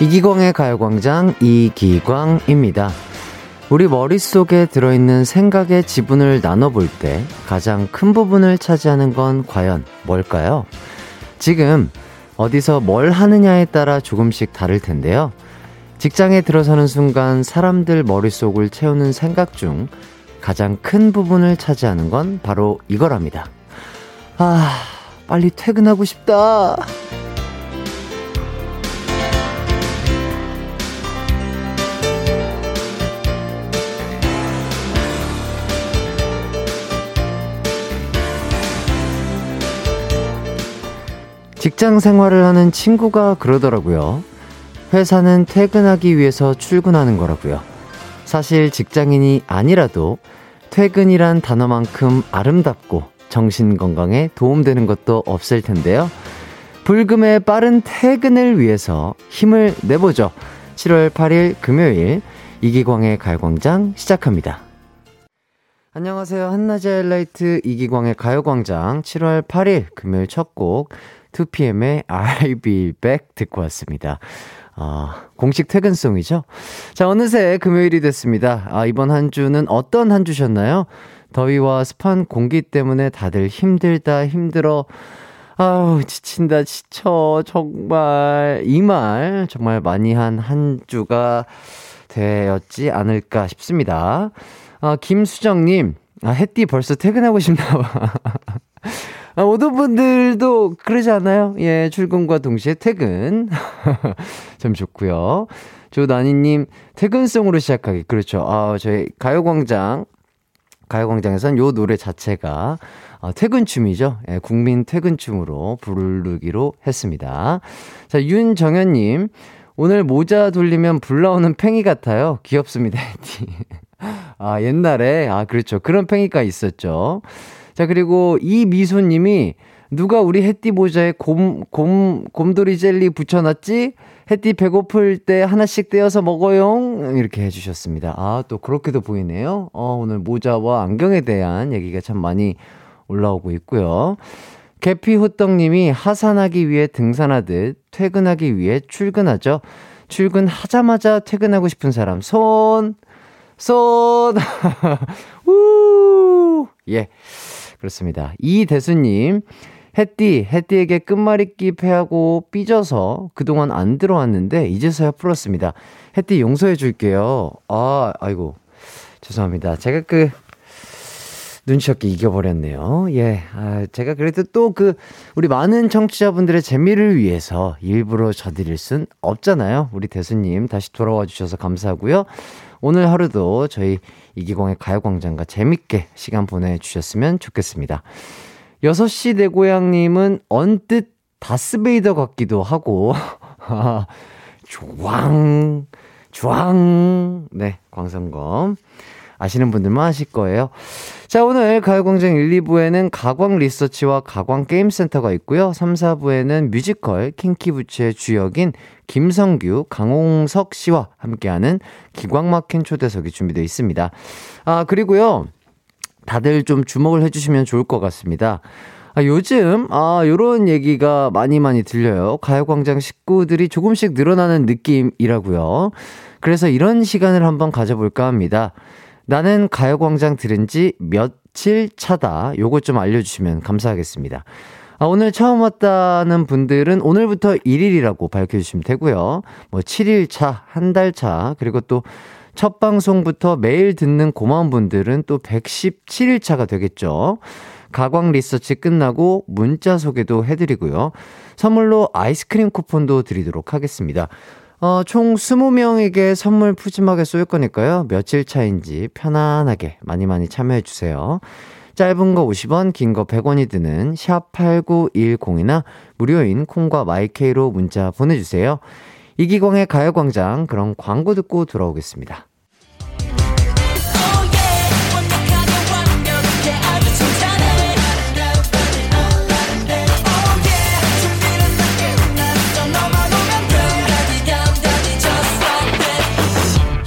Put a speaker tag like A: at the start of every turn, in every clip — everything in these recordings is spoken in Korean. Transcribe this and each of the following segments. A: 이기광의 가요광장 이기광입니다. 우리 머릿속에 들어있는 생각의 지분을 나눠볼 때 가장 큰 부분을 차지하는 건 과연 뭘까요? 지금 어디서 뭘 하느냐에 따라 조금씩 다를 텐데요. 직장에 들어서는 순간 사람들 머릿속을 채우는 생각 중 가장 큰 부분을 차지하는 건 바로 이거랍니다. 아, 빨리 퇴근하고 싶다. 직장 생활을 하는 친구가 그러더라고요. 회사는 퇴근하기 위해서 출근하는 거라고요. 사실 직장인이 아니라도 퇴근이란 단어만큼 아름답고 정신 건강에 도움되는 것도 없을 텐데요. 불금의 빠른 퇴근을 위해서 힘을 내보죠. 7월 8일 금요일 이기광의 가요광장 시작합니다. 안녕하세요. 한낮의 라이트 이기광의 가요광장 7월 8일 금요일 첫곡 2PM의 I'll be back 듣고 왔습니다. 아, 공식 퇴근송이죠? 자, 어느새 금요일이 됐습니다. 아, 이번 한 주는 어떤 한 주셨나요? 더위와 습한 공기 때문에 다들 힘들다, 힘들어. 아우, 지친다, 지쳐. 정말. 이 말 정말 많이 한 한 주가 되었지 않을까 싶습니다. 아, 김수정님. 아, 햇띠 벌써 퇴근하고 싶나 봐. 아, 모든 분들도 그러지 않아요? 예, 출근과 동시에 퇴근. 참 좋고요. 조나니님, 퇴근송으로 시작하기. 그렇죠. 아, 저희 가요광장, 가요광장에선 요 노래 자체가 아, 퇴근춤이죠. 예, 국민 퇴근춤으로 부르기로 했습니다. 자, 윤정현님, 오늘 모자 돌리면 불 나오는 팽이 같아요. 귀엽습니다. 아, 옛날에, 아, 그렇죠. 그런 팽이가 있었죠. 자, 그리고 이 미소님이 누가 우리 햇띠 모자에 곰, 곰, 곰돌이 젤리 붙여놨지? 햇띠 배고플 때 하나씩 떼어서 먹어용 이렇게 해주셨습니다. 아, 또 그렇게도 보이네요. 어, 오늘 모자와 안경에 대한 얘기가 참 많이 올라오고 있고요. 계피호떡님이 하산하기 위해 등산하듯 퇴근하기 위해 출근하죠. 출근하자마자 퇴근하고 싶은 사람 손손 우! 예. 그렇습니다. 이대수님, 해띠해띠에게 끝말잇기 패하고 삐져서 그동안 안 들어왔는데 이제서야 풀었습니다. 해띠 용서해 줄게요. 아, 아이고. 죄송합니다. 제가 그 눈치 없게 이겨버렸네요. 예. 아, 제가 그래도 또 그 우리 많은 청취자분들의 재미를 위해서 일부러 저드릴순 없잖아요. 우리 대수님 다시 돌아와 주셔서 감사하고요. 오늘 하루도 저희 이기광의 가요광장과 재밌게 시간 보내주셨으면 좋겠습니다. 6시 내 고향님은 언뜻 다스베이더 같기도 하고, 주왕, 주왕. 네, 광선검. 아시는 분들만 아실 거예요. 자, 오늘 가요광장 1, 2부에는 가광 리서치와 가광 게임센터가 있고요. 3, 4부에는 뮤지컬 킹키부츠의 주역인 김성규, 강홍석 씨와 함께하는 기광 막힌 초대석이 준비되어 있습니다. 아, 그리고요. 다들 좀 주목을 해주시면 좋을 것 같습니다. 아, 요즘 아 요런 얘기가 많이 많이 들려요. 가요광장 식구들이 조금씩 늘어나는 느낌이라고요. 그래서 이런 시간을 한번 가져볼까 합니다. 나는 가요광장 들은 지 며칠 차다. 요거 좀 알려주시면 감사하겠습니다. 아, 오늘 처음 왔다는 분들은 오늘부터 1일이라고 밝혀주시면 되고요. 뭐 7일 차, 한 달 차, 그리고 또 첫 방송부터 매일 듣는 고마운 분들은 또 117일 차가 되겠죠. 가광 리서치 끝나고 문자 소개도 해드리고요. 선물로 아이스크림 쿠폰도 드리도록 하겠습니다. 어, 총 20명에게 선물 푸짐하게 쏠 거니까요. 며칠 차인지 편안하게 많이 많이 참여해 주세요. 짧은 거 50원, 긴 거 100원이 드는 샵 8910이나 무료인 콩과 마이케이로 문자 보내주세요. 이기광의 가요광장, 그럼 광고 듣고 돌아오겠습니다.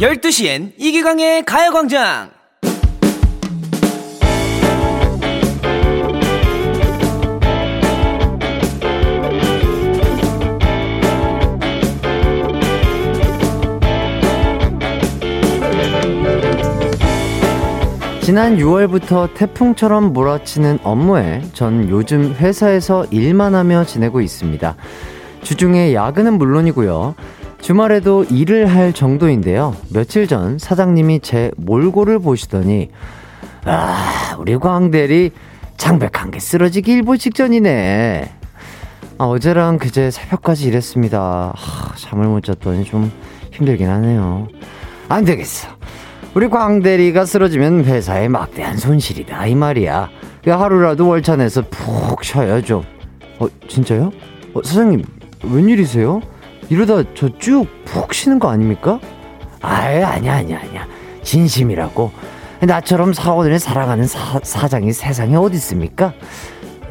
B: 12시엔 이기광의 가요광장!
A: 지난 6월부터 태풍처럼 몰아치는 업무에 전 요즘 회사에서 일만 하며 지내고 있습니다. 주중에 야근은 물론이고요. 주말에도 일을 할 정도인데요. 며칠 전 사장님이 제 몰골을 보시더니, 아, 우리 광대리 장백 한개 쓰러지기 일보 직전이네. 아, 어제랑 그제 새벽까지 일했습니다. 아, 잠을 못 잤더니 좀 힘들긴 하네요. 안 되겠어. 우리 광대리가 쓰러지면 회사에 막대한 손실이다 이 말이야. 그 하루라도 월차 내서 푹 쉬어요 좀. 어 진짜요? 어, 사장님 웬일이세요? 이러다 저 쭉 푹 쉬는 거 아닙니까? 아예 아니야 아니야 아니야 진심이라고 나처럼 사원을 사랑하는 사, 사장이 세상에 어디 있습니까?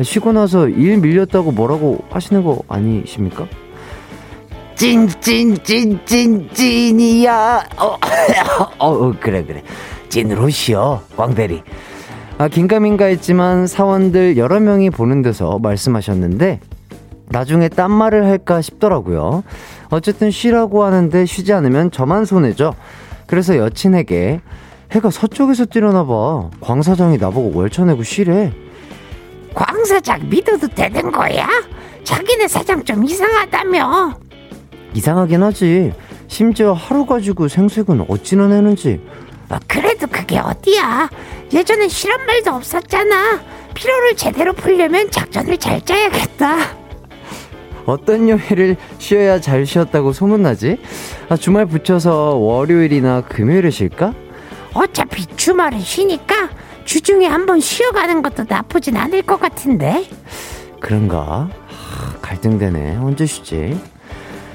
A: 쉬고 나서 일 밀렸다고 뭐라고 하시는 거 아니십니까? 찐찐찐찐찐이야 어, 어, 어 그래 그래 찐으로 쉬어 광대리 아 긴가민가 했지만 사원들 여러 명이 보는 데서 말씀하셨는데 나중에 딴 말을 할까 싶더라고요. 어쨌든 쉬라고 하는데 쉬지 않으면 저만 손해죠. 그래서 여친에게 해가 서쪽에서 뛰려나 봐. 광사장이 나보고 월쳐내고 쉬래.
C: 광사장 믿어도 되는 거야? 자기네 사장 좀 이상하다며.
A: 이상하긴 하지. 심지어 하루 가지고 생색은 어찌나 내는지.
C: 어, 그래도 그게 어디야? 예전엔 싫은 말도 없었잖아. 피로를 제대로 풀려면 작전을 잘 짜야겠다.
A: 어떤 요일을 쉬어야 잘 쉬었다고 소문나지? 아, 주말 붙여서 월요일이나 금요일을 쉴까?
C: 어차피 주말에 쉬니까 주중에 한번 쉬어가는 것도 나쁘진 않을 것 같은데.
A: 그런가? 아, 갈등되네. 언제 쉬지?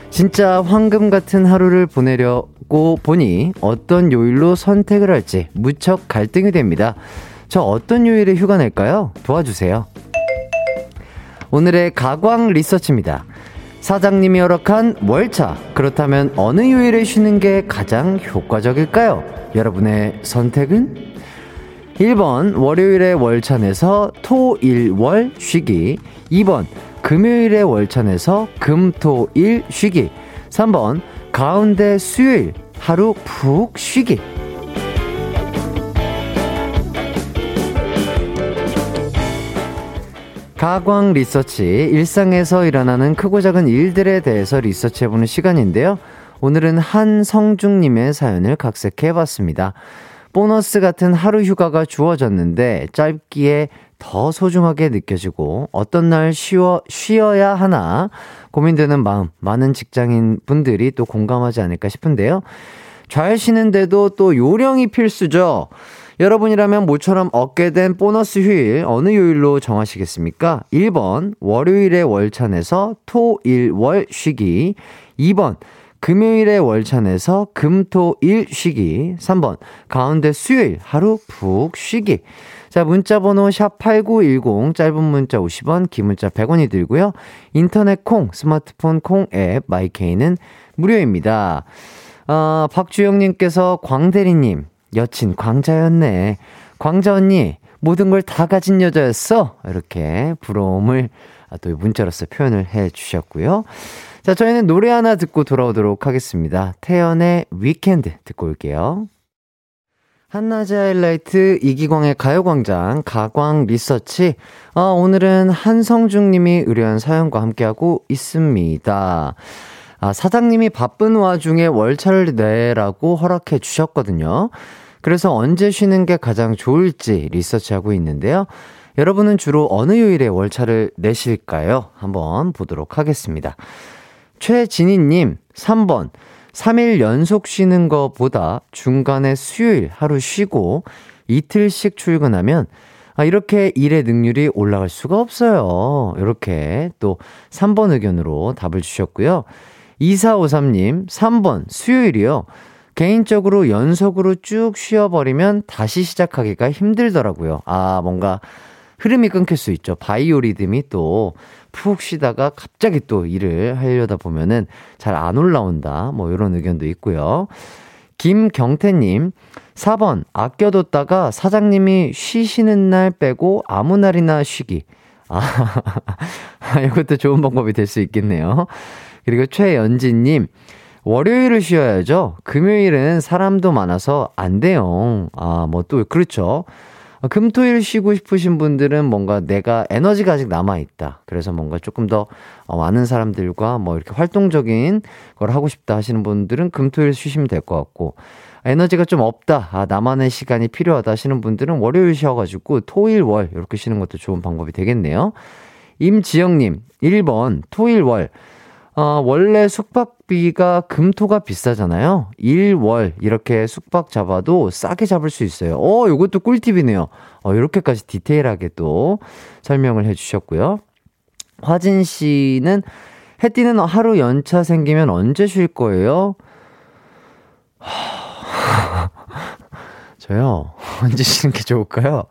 A: 진짜 황금 같은 하루를 보내려고 보니 어떤 요일로 선택을 할지 무척 갈등이 됩니다. 저 어떤 요일에 휴가 낼까요? 도와주세요. 오늘의 가광 리서치입니다. 사장님이 허락한 월차. 그렇다면 어느 요일에 쉬는 게 가장 효과적일까요? 여러분의 선택은? 1번 월요일에 월차 내서 토, 일, 월 쉬기 2번 금요일에 월차 내서 금, 토, 일 쉬기 3번 가운데 수요일 하루 푹 쉬기 가광 리서치, 일상에서 일어나는 크고 작은 일들에 대해서 리서치해보는 시간인데요. 오늘은 한성중님의 사연을 각색해봤습니다. 보너스 같은 하루 휴가가 주어졌는데 짧기에 더 소중하게 느껴지고 어떤 날 쉬어, 쉬어야 하나 고민되는 마음 많은 직장인 분들이 또 공감하지 않을까 싶은데요. 잘 쉬는데도 또 요령이 필수죠. 여러분이라면 모처럼 얻게 된 보너스 휴일 어느 요일로 정하시겠습니까? 1번 월요일에 월차 내서 토, 일, 월 쉬기 2번 금요일에 월차 내서 금, 토, 일 쉬기 3번 가운데 수요일 하루 푹 쉬기 자, 문자 번호 샵 8910 짧은 문자 50원, 긴 문자 100원이 들고요. 인터넷 콩, 스마트폰 콩 앱 마이케이는 무료입니다. 어, 아, 박주영 님께서 광대리 님 여친 광자였네. 광자 언니, 모든 걸 다 가진 여자였어. 이렇게 부러움을 아, 또 문자로서 표현을 해 주셨고요. 자, 저희는 노래 하나 듣고 돌아오도록 하겠습니다. 태연의 위켄드 듣고 올게요. 한낮의 하이라이트 이기광의 가요광장 가광 리서치 어, 오늘은 한성중님이 의뢰한 사연과 함께하고 있습니다. 아, 사장님이 바쁜 와중에 월차를 내라고 허락해 주셨거든요. 그래서 언제 쉬는 게 가장 좋을지 리서치하고 있는데요. 여러분은 주로 어느 요일에 월차를 내실까요? 한번 보도록 하겠습니다. 최진희님, 3번. 3일 연속 쉬는 거보다 중간에 수요일 하루 쉬고 이틀씩 출근하면 아, 이렇게 일의 능률이 올라갈 수가 없어요. 이렇게 또 3번 의견으로 답을 주셨고요. 2453님, 3번, 수요일이요. 개인적으로 연속으로 쭉 쉬어버리면 다시 시작하기가 힘들더라고요. 아, 뭔가 흐름이 끊길 수 있죠. 바이오리듬이 또 푹 쉬다가 갑자기 또 일을 하려다 보면은 잘 안 올라온다. 뭐 이런 의견도 있고요. 김경태님, 4번, 아껴뒀다가 사장님이 쉬시는 날 빼고 아무 날이나 쉬기. 아, 이것도 좋은 방법이 될 수 있겠네요. 그리고 최연진님, 월요일을 쉬어야죠. 금요일은 사람도 많아서 안 돼요. 아, 뭐 또, 그렇죠. 금, 토, 일 쉬고 싶으신 분들은 뭔가 내가 에너지가 아직 남아있다. 그래서 뭔가 조금 더 어, 많은 사람들과 뭐 이렇게 활동적인 걸 하고 싶다 하시는 분들은 금, 토, 일 쉬시면 될 것 같고, 에너지가 좀 없다. 아, 나만의 시간이 필요하다 하시는 분들은 월요일 쉬어가지고 토, 일, 월 이렇게 쉬는 것도 좋은 방법이 되겠네요. 임지영님, 1번, 토, 일, 월. 어, 원래 숙박비가 금토가 비싸잖아요. 1월 이렇게 숙박 잡아도 싸게 잡을 수 있어요. 어, 요것도 꿀팁이네요. 어, 이렇게까지 디테일하게 또 설명을 해주셨고요. 화진 씨는 해띠는 하루 연차 생기면 언제 쉴 거예요? 저요? 언제 쉬는 게 좋을까요?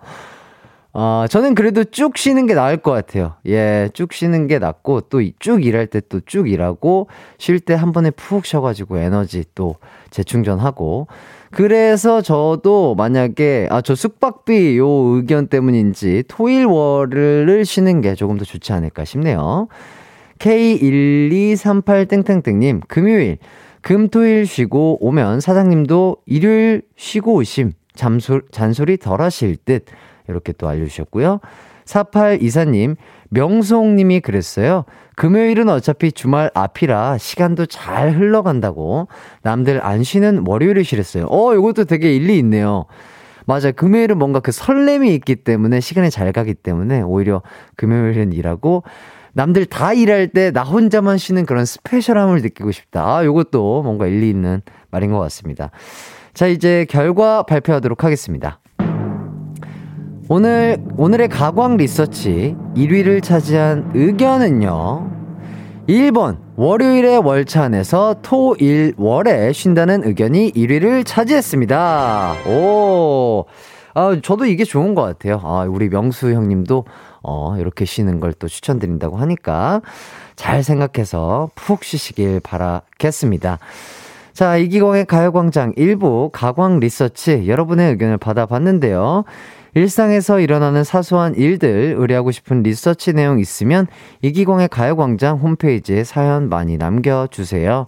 A: 어, 저는 그래도 쭉 쉬는 게 나을 것 같아요. 예, 쭉 쉬는 게 낫고, 또 쭉 일할 때 또 쭉 일하고, 쉴 때 한 번에 푹 쉬어가지고 에너지 또 재충전하고. 그래서 저도 만약에, 아, 저 숙박비 요 의견 때문인지 토일, 월을 쉬는 게 조금 더 좋지 않을까 싶네요. K1238땡땡땡님, 금요일, 금, 토, 일 쉬고 오면 사장님도 일요일 쉬고 오심, 잠소, 잔소리 덜 하실 듯. 이렇게 또 알려주셨고요. 4824님, 명송님이 그랬어요. 금요일은 어차피 주말 앞이라 시간도 잘 흘러간다고 남들 안 쉬는 월요일이시랬어요. 어, 이것도 되게 일리 있네요. 맞아. 요 금요일은 뭔가 그 설렘이 있기 때문에 시간이 잘 가기 때문에 오히려 금요일은 일하고 남들 다 일할 때 나 혼자만 쉬는 그런 스페셜함을 느끼고 싶다. 아, 요것도 뭔가 일리 있는 말인 것 같습니다. 자, 이제 결과 발표하도록 하겠습니다. 오늘 오늘의 가광 리서치 1위를 차지한 의견은요. 1번 월요일에 월차 안에서 토, 일, 월에 쉰다는 의견이 1위를 차지했습니다. 오. 아, 저도 이게 좋은 것 같아요. 아, 우리 명수 형님도 어, 이렇게 쉬는 걸 또 추천드린다고 하니까 잘 생각해서 푹 쉬시길 바라겠습니다. 자, 이기광의 가요광장 1부 가광 리서치 여러분의 의견을 받아봤는데요. 일상에서 일어나는 사소한 일들 의뢰하고 싶은 리서치 내용 있으면 이기광의 가요광장 홈페이지에 사연 많이 남겨주세요.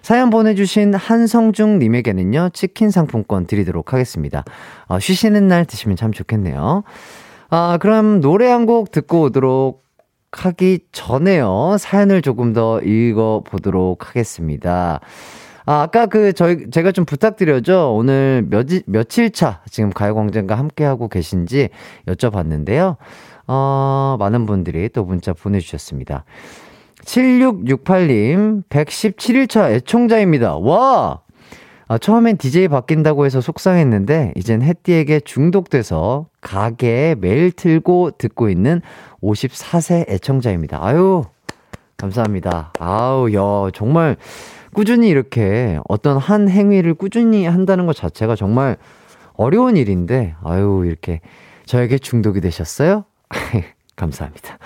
A: 사연 보내주신 한성중님에게는요, 치킨 상품권 드리도록 하겠습니다. 어, 쉬시는 날 드시면 참 좋겠네요. 아, 그럼 노래 한 곡 듣고 오도록 하기 전에요. 사연을 조금 더 읽어보도록 하겠습니다. 아, 아까 그 저희 제가 좀 부탁드려죠. 오늘 몇지 며칠 차 지금 가요광장과 함께 하고 계신지 여쭤봤는데요. 어, 많은 분들이 또 문자 보내주셨습니다. 7668님, 117일차 애청자입니다. 와! 아, 처음엔 DJ 바뀐다고 해서 속상했는데, 이젠 햇띠에게 중독돼서 가게 매일 틀고 듣고 있는 54세 애청자입니다. 아유, 감사합니다. 아우, 야, 정말 꾸준히 이렇게 어떤 한 행위를 꾸준히 한다는 것 자체가 정말 어려운 일인데, 아유, 이렇게 저에게 중독이 되셨어요? 감사합니다.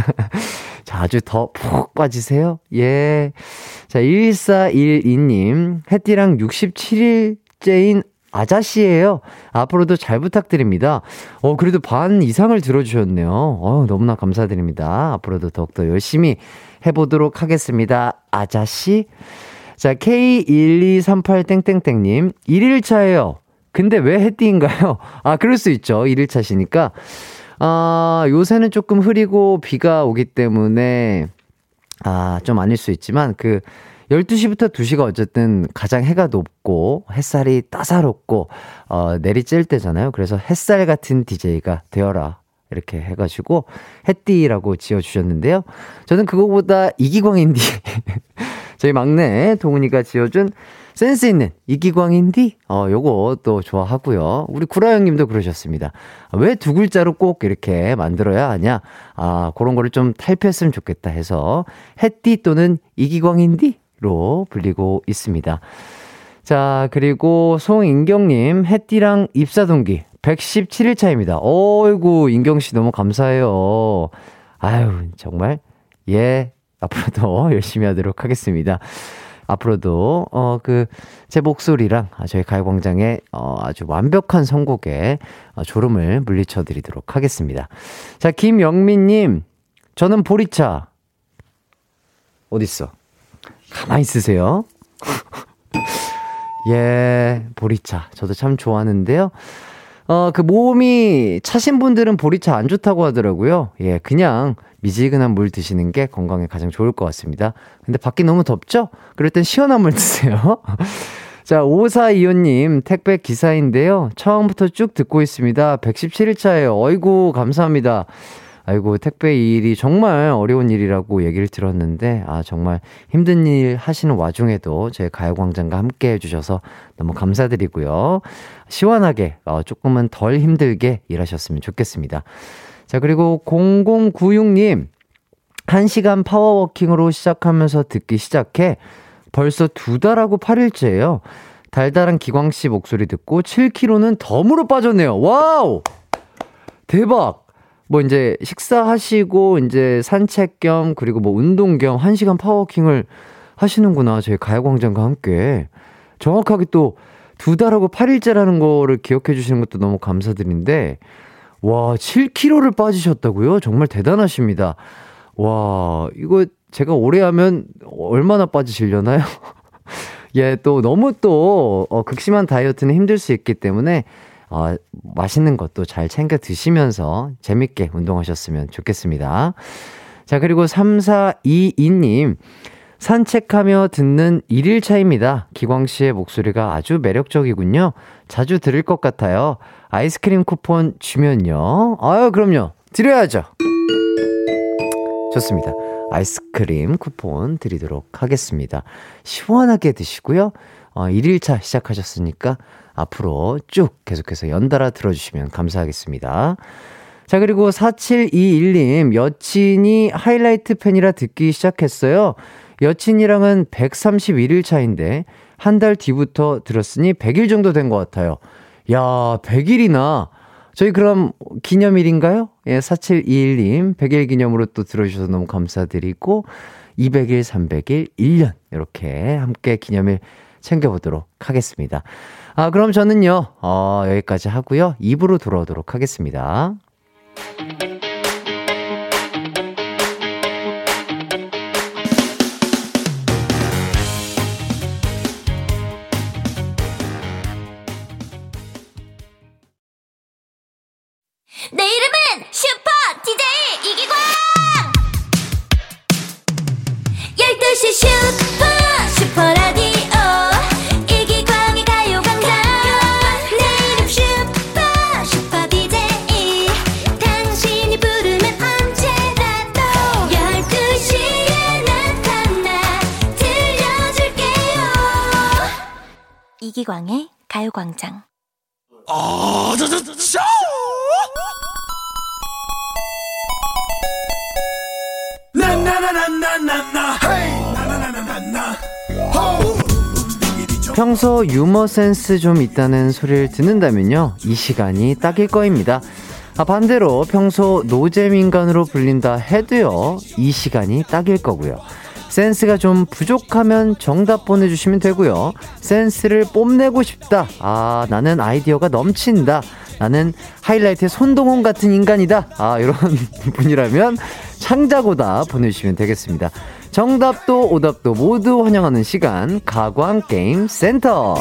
A: 자주 아더푹 빠지세요. 예. 자, 1412님, 해띠랑 67일째인 아자씨예요. 앞으로도 잘 부탁드립니다. 어, 그래도 반 이상을 들어주셨네요. 어, 너무나 감사드립니다. 앞으로도 더욱더 열심히 해보도록 하겠습니다. 아자씨. 자, K1238땡땡땡님, 1일차예요. 근데 왜 해띠인가요? 아, 그럴 수 있죠. 1일차시니까. 아, 요새는 조금 흐리고 비가 오기 때문에, 아, 좀 아닐 수 있지만, 그, 12시부터 2시가 어쨌든 가장 해가 높고 햇살이 따사롭고 어, 내리쬐을 때잖아요. 그래서 햇살 같은 DJ가 되어라 이렇게 해가지고 해띠라고 지어주셨는데요. 저는 그거보다 이기광인디 저희 막내 동훈이가 지어준 센스 있는 이기광인디 어 요거 또 좋아하고요. 우리 구라 형님도 그러셨습니다. 왜 두 글자로 꼭 이렇게 만들어야 하냐? 아 그런 거를 좀 탈피했으면 좋겠다 해서 해띠 또는 이기광인디로 불리고 있습니다. 자, 그리고 송인경님, 해띠랑 입사 동기. 117일 차입니다. 어이구, 인경씨 너무 감사해요. 아유, 정말. 예, 앞으로도 열심히 하도록 하겠습니다. 앞으로도, 어, 그, 제 목소리랑 저희 가요광장의 어, 아주 완벽한 선곡에 어, 졸음을 물리쳐 드리도록 하겠습니다. 자, 김영민님, 저는 보리차. 어딨어? 가만히 있으세요. 예, 보리차. 저도 참 좋아하는데요. 어, 그 몸이 차신 분들은 보리차 안 좋다고 하더라고요. 예, 그냥 미지근한 물 드시는 게 건강에 가장 좋을 것 같습니다. 근데 밖이 너무 덥죠? 그럴 땐 시원한 물 드세요. 자, 5425님, 택배 기사인데요. 처음부터 쭉 듣고 있습니다. 117일차예요. 어이구, 감사합니다. 아이고 택배 일이 정말 어려운 일이라고 얘기를 들었는데 아 정말 힘든 일 하시는 와중에도 저희 가요광장과 함께 해주셔서 너무 감사드리고요 시원하게 어, 조금은 덜 힘들게 일하셨으면 좋겠습니다 자 그리고 0096님 1시간 파워워킹으로 시작하면서 듣기 시작해 벌써 두 달하고 8일째예요 달달한 기광 씨 목소리 듣고 7kg는 덤으로 빠졌네요 와우 대박 뭐 이제 식사하시고 이제 산책 겸 그리고 뭐 운동 겸 1시간 파워킹을 하시는구나. 저희 가요광장과 함께. 정확하게 또 두 달하고 8일째라는 거를 기억해 주시는 것도 너무 감사드린데, 와, 7kg를 빠지셨다고요? 정말 대단하십니다. 와, 이거 제가 오래 하면 얼마나 빠지시려나요? 예, 또 너무 또 어, 극심한 다이어트는 힘들 수 있기 때문에 어, 맛있는 것도 잘 챙겨 드시면서 재밌게 운동하셨으면 좋겠습니다. 자, 그리고 3422님. 산책하며 듣는 1일차입니다. 기광 씨의 목소리가 아주 매력적이군요. 자주 들을 것 같아요. 아이스크림 쿠폰 주면요. 아유, 그럼요. 드려야죠. 좋습니다. 아이스크림 쿠폰 드리도록 하겠습니다. 시원하게 드시고요. 어, 1일차 시작하셨으니까 앞으로 쭉 계속해서 연달아 들어주시면 감사하겠습니다. 자, 그리고 4721님, 여친이 하이라이트 팬이라 듣기 시작했어요. 여친이랑은 131일 차인데, 한 달 뒤부터 들었으니 100일 정도 된 것 같아요. 야, 100일이나. 저희 그럼 기념일인가요? 예, 4721님, 100일 기념으로 또 들어주셔서 너무 감사드리고, 200일, 300일, 1년. 이렇게 함께 기념일 챙겨보도록 하겠습니다. 아, 그럼 저는요, 어, 여기까지 하고요. 입으로 돌아오도록 하겠습니다. 등장. 아, 저, 저, 저, 평소 유머 센스 좀 있다는 소리를 듣는다면요. 이 시간이 딱일 거입니다. 아, 반대로 평소 노잼 인간으로 불린다 해도요. 이 시간이 딱일 거고요. 센스가 좀 부족하면 정답 보내주시면 되고요. 센스를 뽐내고 싶다. 아, 나는 아이디어가 넘친다. 나는 하이라이트의 손동훈 같은 인간이다. 아, 이런 분이라면 창작오다 보내주시면 되겠습니다. 정답도 오답도 모두 환영하는 시간, 가광 게임 센터.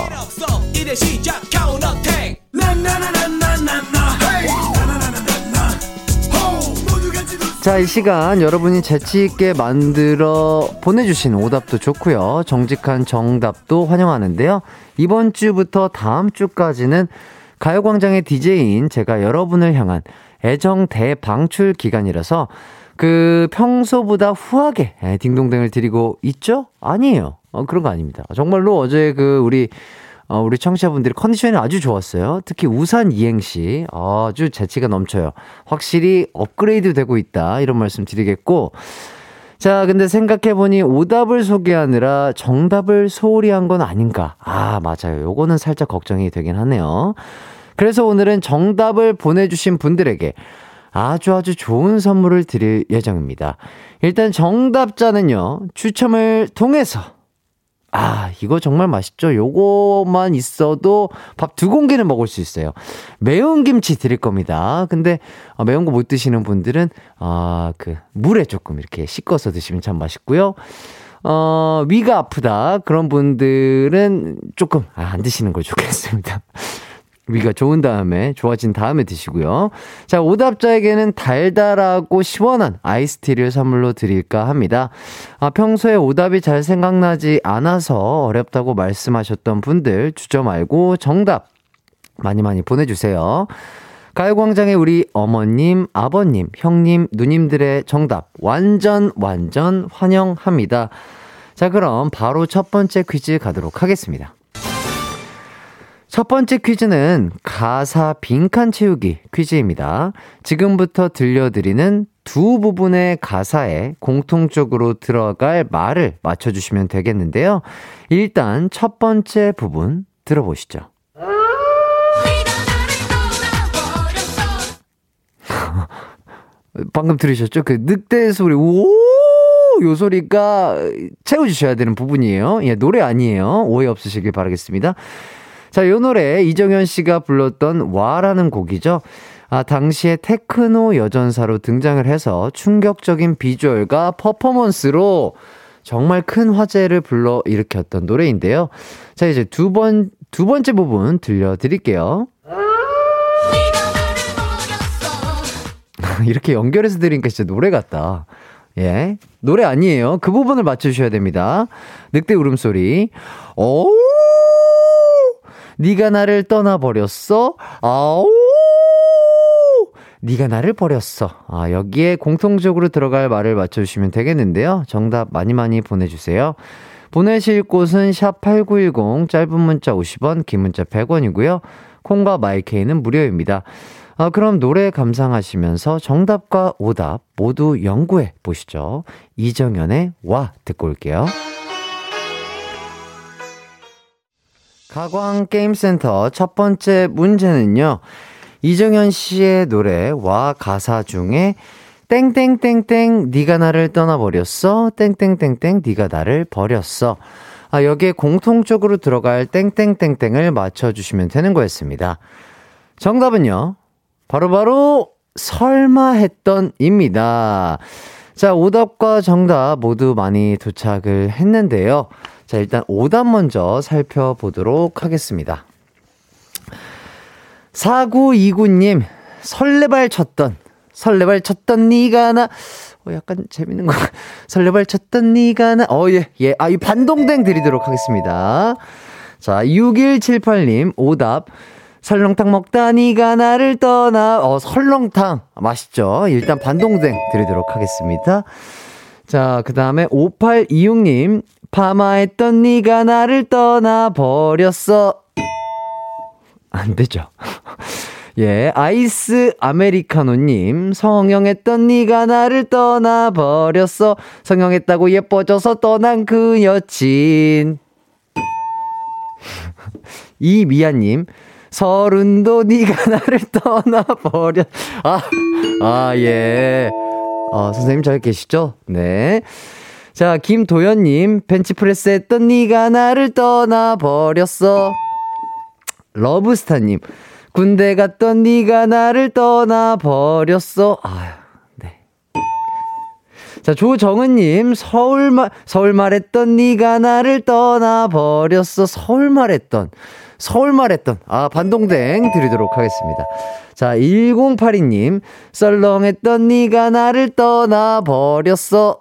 A: 자, 이 시간 여러분이 재치있게 만들어 보내주신 오답도 좋고요. 정직한 정답도 환영하는데요. 이번 주부터 다음 주까지는 가요광장의 DJ인 제가 여러분을 향한 애정 대방출 기간이라서 그 평소보다 후하게 예, 딩동댕을 드리고 있죠? 아니에요. 어, 그런 거 아닙니다. 정말로 어제 그 우리 어, 우리 청취자분들이 컨디션이 아주 좋았어요. 특히 우산 이행시 아주 재치가 넘쳐요. 확실히 업그레이드 되고 있다. 이런 말씀 드리겠고. 자, 근데 생각해보니 오답을 소개하느라 정답을 소홀히 한 건 아닌가. 아, 맞아요. 요거는 살짝 걱정이 되긴 하네요. 그래서 오늘은 정답을 보내주신 분들에게 아주 아주 좋은 선물을 드릴 예정입니다. 일단 정답자는요, 추첨을 통해서 이거 정말 맛있죠. 요거만 있어도 밥 두 공기는 먹을 수 있어요. 매운 김치 드릴 겁니다. 근데 어, 매운 거 못 드시는 분들은 아, 그 물에 조금 이렇게 씻어서 드시면 참 맛있고요. 어, 위가 아프다. 그런 분들은 조금, 아, 안 드시는 걸 좋겠습니다. 위가 좋은 다음에 좋아진 다음에 드시고요. 자, 오답자에게는 달달하고 시원한 아이스티를 선물로 드릴까 합니다. 아, 평소에 오답이 잘 생각나지 않아서 어렵다고 말씀하셨던 분들 주저 말고 정답 많이 많이 보내주세요. 가요광장에 우리 어머님, 아버님, 형님, 누님들의 정답 완전 완전 환영합니다. 자, 그럼 바로 첫 번째 퀴즈 가도록 하겠습니다. 첫 번째 퀴즈는 가사 빈칸 채우기 퀴즈입니다. 지금부터 들려드리는 두 부분의 가사에 공통적으로 들어갈 말을 맞춰주시면 되겠는데요. 일단 첫 번째 부분 들어보시죠. 방금 들으셨죠? 그 늑대 소리, 오! 요 소리가 채워주셔야 되는 부분이에요. 예, 노래 아니에요. 오해 없으시길 바라겠습니다. 자, 요 노래 이정현 씨가 불렀던 와라는 곡이죠. 아, 당시에 테크노 여전사로 등장을 해서 충격적인 비주얼과 퍼포먼스로 정말 큰 화제를 불러 일으켰던 노래인데요. 자, 이제 두 번, 두 번째 부분 들려드릴게요. 이렇게 연결해서 들으니까 진짜 노래 같다. 예. 노래 아니에요. 그 부분을 맞춰주셔야 됩니다. 늑대 울음소리. 어우! 네가 나를 떠나버렸어. 아우! 네가 나를 버렸어. 아, 여기에 공통적으로 들어갈 말을 맞춰주시면 되겠는데요. 정답 많이 많이 보내주세요. 보내실 곳은 샵 8910, 짧은 문자 50원, 긴 문자 100원이고요. 콩과 마이케이는 무료입니다. 아, 그럼 노래 감상하시면서 정답과 오답 모두 연구해 보시죠. 이정현의 와 듣고 올게요. 가광 게임센터 첫 번째 문제는요. 이정현 씨의 노래와 가사 중에 땡땡땡땡 네가 나를 떠나버렸어 땡땡땡땡 네가 나를 버렸어 아, 여기에 공통적으로 들어갈 땡땡땡땡을 맞춰주시면 되는 거였습니다. 정답은요. 바로바로 바로 설마 했던입니다. 자, 오답과 정답 모두 많이 도착을 했는데요. 자, 일단 오답 먼저 살펴보도록 하겠습니다. 4929님, 설레발 쳤던, 설레발 쳤던 니가 나, 어, 약간 재밌는 거. 설레발 쳤던 니가 나, 어, 예, 예. 아, 이 반동댕 드리도록 하겠습니다. 자, 6178님, 오답. 설렁탕 먹다 니가 나를 떠나 어 설렁탕 맛있죠 일단 반동생 드리도록 하겠습니다 자 그 다음에 5826님 파마했던 니가 나를 떠나 버렸어 안 되죠 예 아이스 아메리카노님 성형했던 니가 나를 떠나 버렸어 성형했다고 예뻐져서 떠난 그 여친 이미아님 서른도 네가 나를 떠나버려. 아, 아, 예. 아, 선생님 잘 계시죠? 네. 자, 김도현님, 벤치프레스 했던 네가 나를 떠나버렸어. 러브스타님, 군대 갔던 네가 나를 떠나버렸어. 아 네. 자, 조정은님, 서울말, 서울말했던 네가 나를 떠나버렸어. 서울말했던. 서울말 했던 아 반동댕 드리도록 하겠습니다. 자 1082님 썰렁했던 네가 나를 떠나버렸어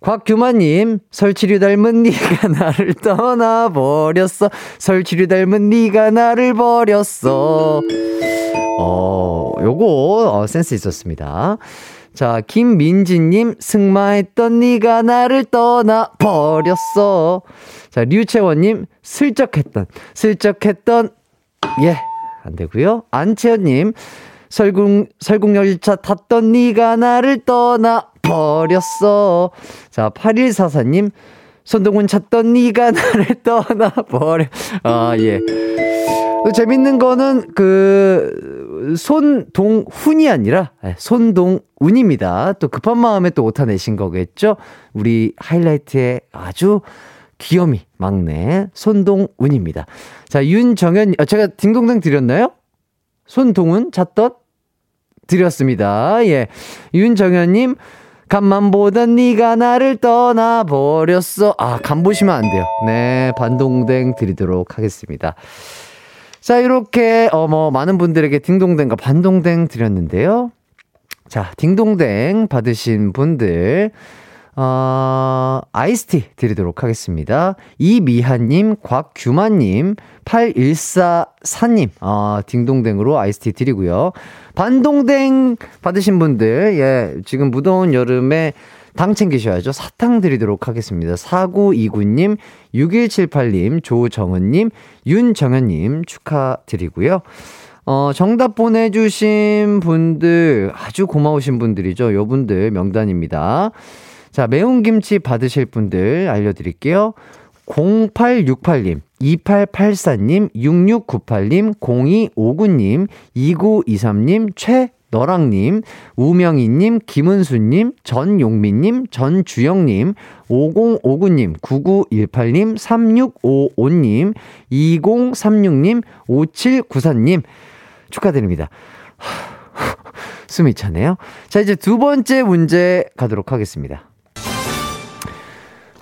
A: 곽규만님 설치류 닮은 네가 나를 떠나버렸어 설치류 닮은 네가 나를 버렸어 어 요거 어, 센스 있었습니다 자, 김민지님, 승마했던 네가 나를 떠나버렸어. 자, 류채원님, 슬쩍했던, 슬쩍했던, 예, 안 되고요 안채연님, 설국, 설국 열차 탔던 네가 나를 떠나버렸어. 자, 8144님, 손동훈 찾던 네가 나를 떠나버려. 아, 예. 재밌는 거는 그 손동훈이 아니라 예, 손동운입니다. 또 급한 마음에 또 오타 내신 거겠죠? 우리 하이라이트에 아주 귀염이 막내 손동운입니다. 자, 윤정현, 아, 제가 딩동댕 드렸나요? 손동운 찾던 드렸습니다. 예. 윤정현님, 간만 보던 네가 나를 떠나버렸어. 아, 간 보시면 안 돼요. 네, 반동댕 드리도록 하겠습니다. 자, 이렇게, 어, 뭐, 많은 분들에게 딩동댕과 반동댕 드렸는데요. 자, 딩동댕 받으신 분들, 어, 아이스티 드리도록 하겠습니다. 이미한님 곽규만님, 8144님, 어, 딩동댕으로 아이스티 드리고요. 반동댕 받으신 분들, 예, 지금 무더운 여름에 당 챙기셔야죠. 사탕 드리도록 하겠습니다. 4929님, 6178님, 조정은님, 윤정현님 축하드리고요. 어, 정답 보내주신 분들 아주 고마우신 분들이죠. 요 분들 명단입니다. 자, 매운 김치 받으실 분들 알려드릴게요. 0868님, 2884님, 6698님, 0259님, 2923님, 최 너랑님, 우명이님 김은수님, 전용민님, 전주영님, 5059님, 9918님, 3655님, 2036님, 5794님, 축하드립니다. 숨이 차네요. 자, 이제 두 번째 문제 가도록 하겠습니다.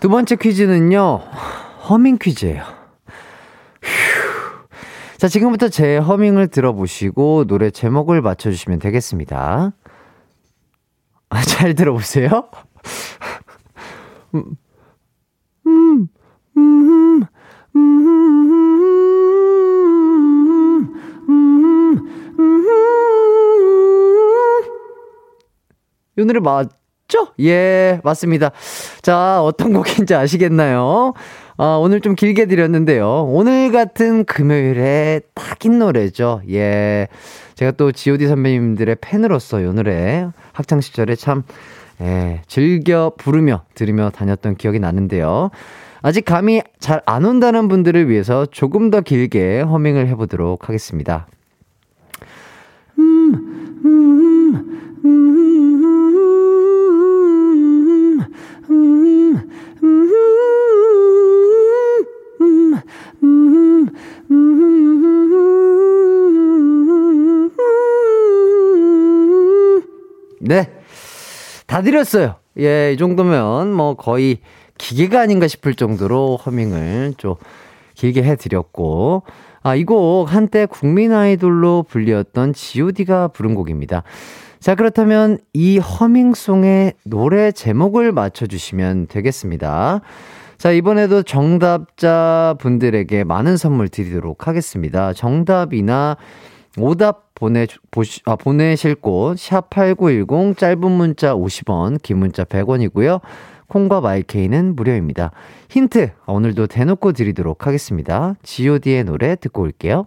A: 두 번째 퀴즈는요, 허밍 퀴즈예요. 자, 지금부터 제 허밍을 들어보시고 노래 제목을 맞춰주시면 되겠습니다. 아, 잘 들어보세요. 음, 음, 음, 음, 음, 음, 음, 음, 이 노래 맞죠? 예, 맞습니다. 자, 어떤 곡인지 아시겠나요? 어, 오늘 좀 길게 드렸는데요. 오늘 같은 금요일에 딱인 노래죠. 예. 제가 또 GOD 선배님들의 팬으로서 요 노래 학창시절에 참, 예, 즐겨 부르며 들으며 다녔던 기억이 나는데요. 아직 감이 잘 안 온다는 분들을 위해서 조금 더 길게 허밍을 해보도록 하겠습니다. 음, 음, 음, 네. 다 드렸어요. 예, 이 정도면 뭐 거의 기계가 아닌가 싶을 정도로 허밍을 좀 길게 해드렸고. 아, 이 곡 한때 국민 아이돌로 불리었던 GOD가 부른 곡입니다. 자, 그렇다면 이 허밍송의 노래 제목을 맞춰주시면 되겠습니다. 자, 이번에도 정답자 분들에게 많은 선물 드리도록 하겠습니다. 정답이나 오답 보내, 보시, 아, 보내실 곳, 샵8910, 짧은 문자 50원, 긴 문자 100원이고요. 콩과 마이케이는 무료입니다. 힌트, 오늘도 대놓고 드리도록 하겠습니다. GOD의 노래 듣고 올게요.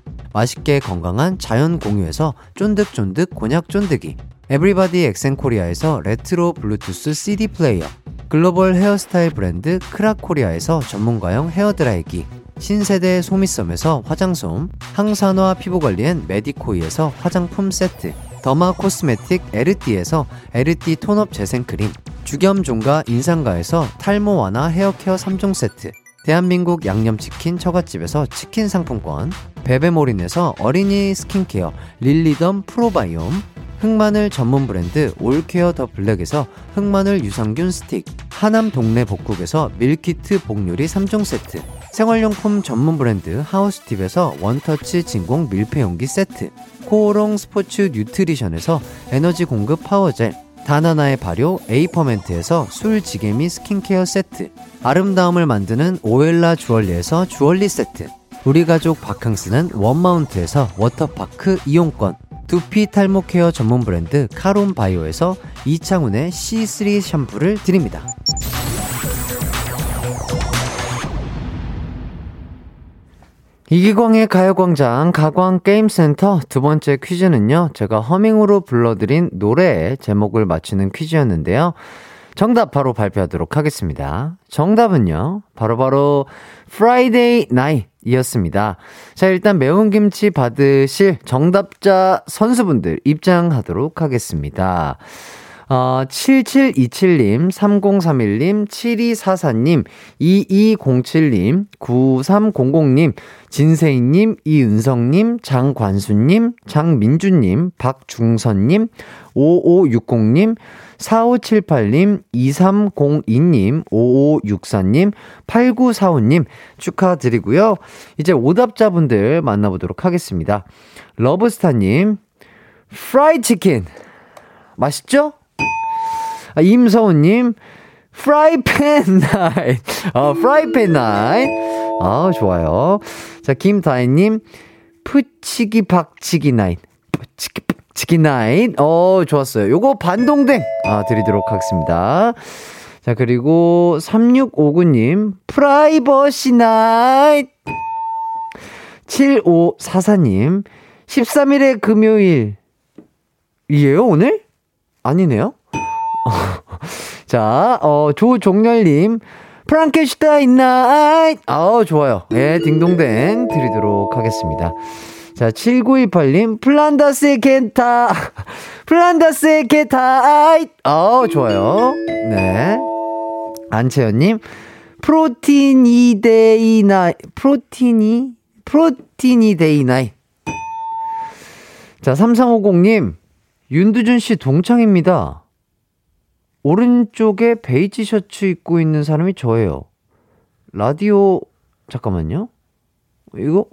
A: 맛있게 건강한 자연 공유에서 쫀득쫀득 곤약 쫀득이 에브리바디 엑센코리아에서 레트로 블루투스 CD 플레이어 글로벌 헤어스타일 브랜드 크라코리아에서 전문가용 헤어드라이기 신세대 소미섬에서 화장솜 항산화 피부관리엔 메디코이에서 화장품 세트 더마 코스메틱 에르띠에서 에르띠 톤업 재생크림 주겸종가 인상가에서 탈모 완화 헤어케어 3종 세트 대한민국 양념치킨 처갓집에서 치킨 상품권, 베베몰인에서 어린이 스킨케어 릴리덤 프로바이옴, 흑마늘 전문 브랜드 올케어 더 블랙에서 흑마늘 유산균 스틱, 하남 동네 복국에서 밀키트 복요리 3종 세트, 생활용품 전문 브랜드 하우스팁에서 원터치 진공 밀폐용기 세트, 코오롱 스포츠 뉴트리션에서 에너지 공급 파워젤, 다나나의 발효 에이퍼멘트에서 술지게미 스킨케어 세트 아름다움을 만드는 오엘라 주얼리에서 주얼리 세트 우리 가족 바캉스는 원마운트에서 워터파크 이용권 두피 탈모 케어 전문 브랜드 카론 바이오에서 이창훈의 C3 샴푸를 드립니다. 이기광의 가요광장 가광게임센터 두 번째 퀴즈는요, 제가 허밍으로 불러드린 노래의 제목을 맞추는 퀴즈였는데요. 정답 바로 발표하도록 하겠습니다. 정답은요, 바로바로 프라이데이 나이 이었습니다. 자, 일단 매운 김치 받으실 정답자 선수분들 입장하도록 하겠습니다. 7727님, 3031님, 7244님, 2207님, 9300님, 진세희님, 이은성님, 장관수님, 장민주님, 박중선님, 5560님, 4578님, 2302님, 5564님, 8945님 축하드리고요. 이제 오답자분들 만나보도록 하겠습니다. 러브스타님, 프라이 치킨. 맛있죠? 아, 임서훈님, 프라이팬 나인. 어, 프라이팬 나인. 아, 좋아요. 자, 김다혜님, 푸치기 박치기 나인. 푸치기 박치기 나인. 어, 좋았어요. 요거 반동댕. 아, 드리도록 하겠습니다. 자, 그리고 3659님, 프라이버시 나인. 7544님, 13일의 금요일. 이에요, 오늘? 아니네요? 자, 어, 조종렬님. 프랑켄슈타인 나잇! 아 좋아요. 예, 딩동댕 드리도록 하겠습니다. 자, 7928님. 플란다스의 겐타. 플란다스의 겐타잇! 아 좋아요. 네. 안채연님. 프로틴이 데이나이. 프로틴이? 프로틴이 데이나이. 자, 3350님. 윤두준 씨 동창입니다. 오른쪽에 베이지 셔츠 입고 있는 사람이 저예요. 라디오 잠깐만요. 이거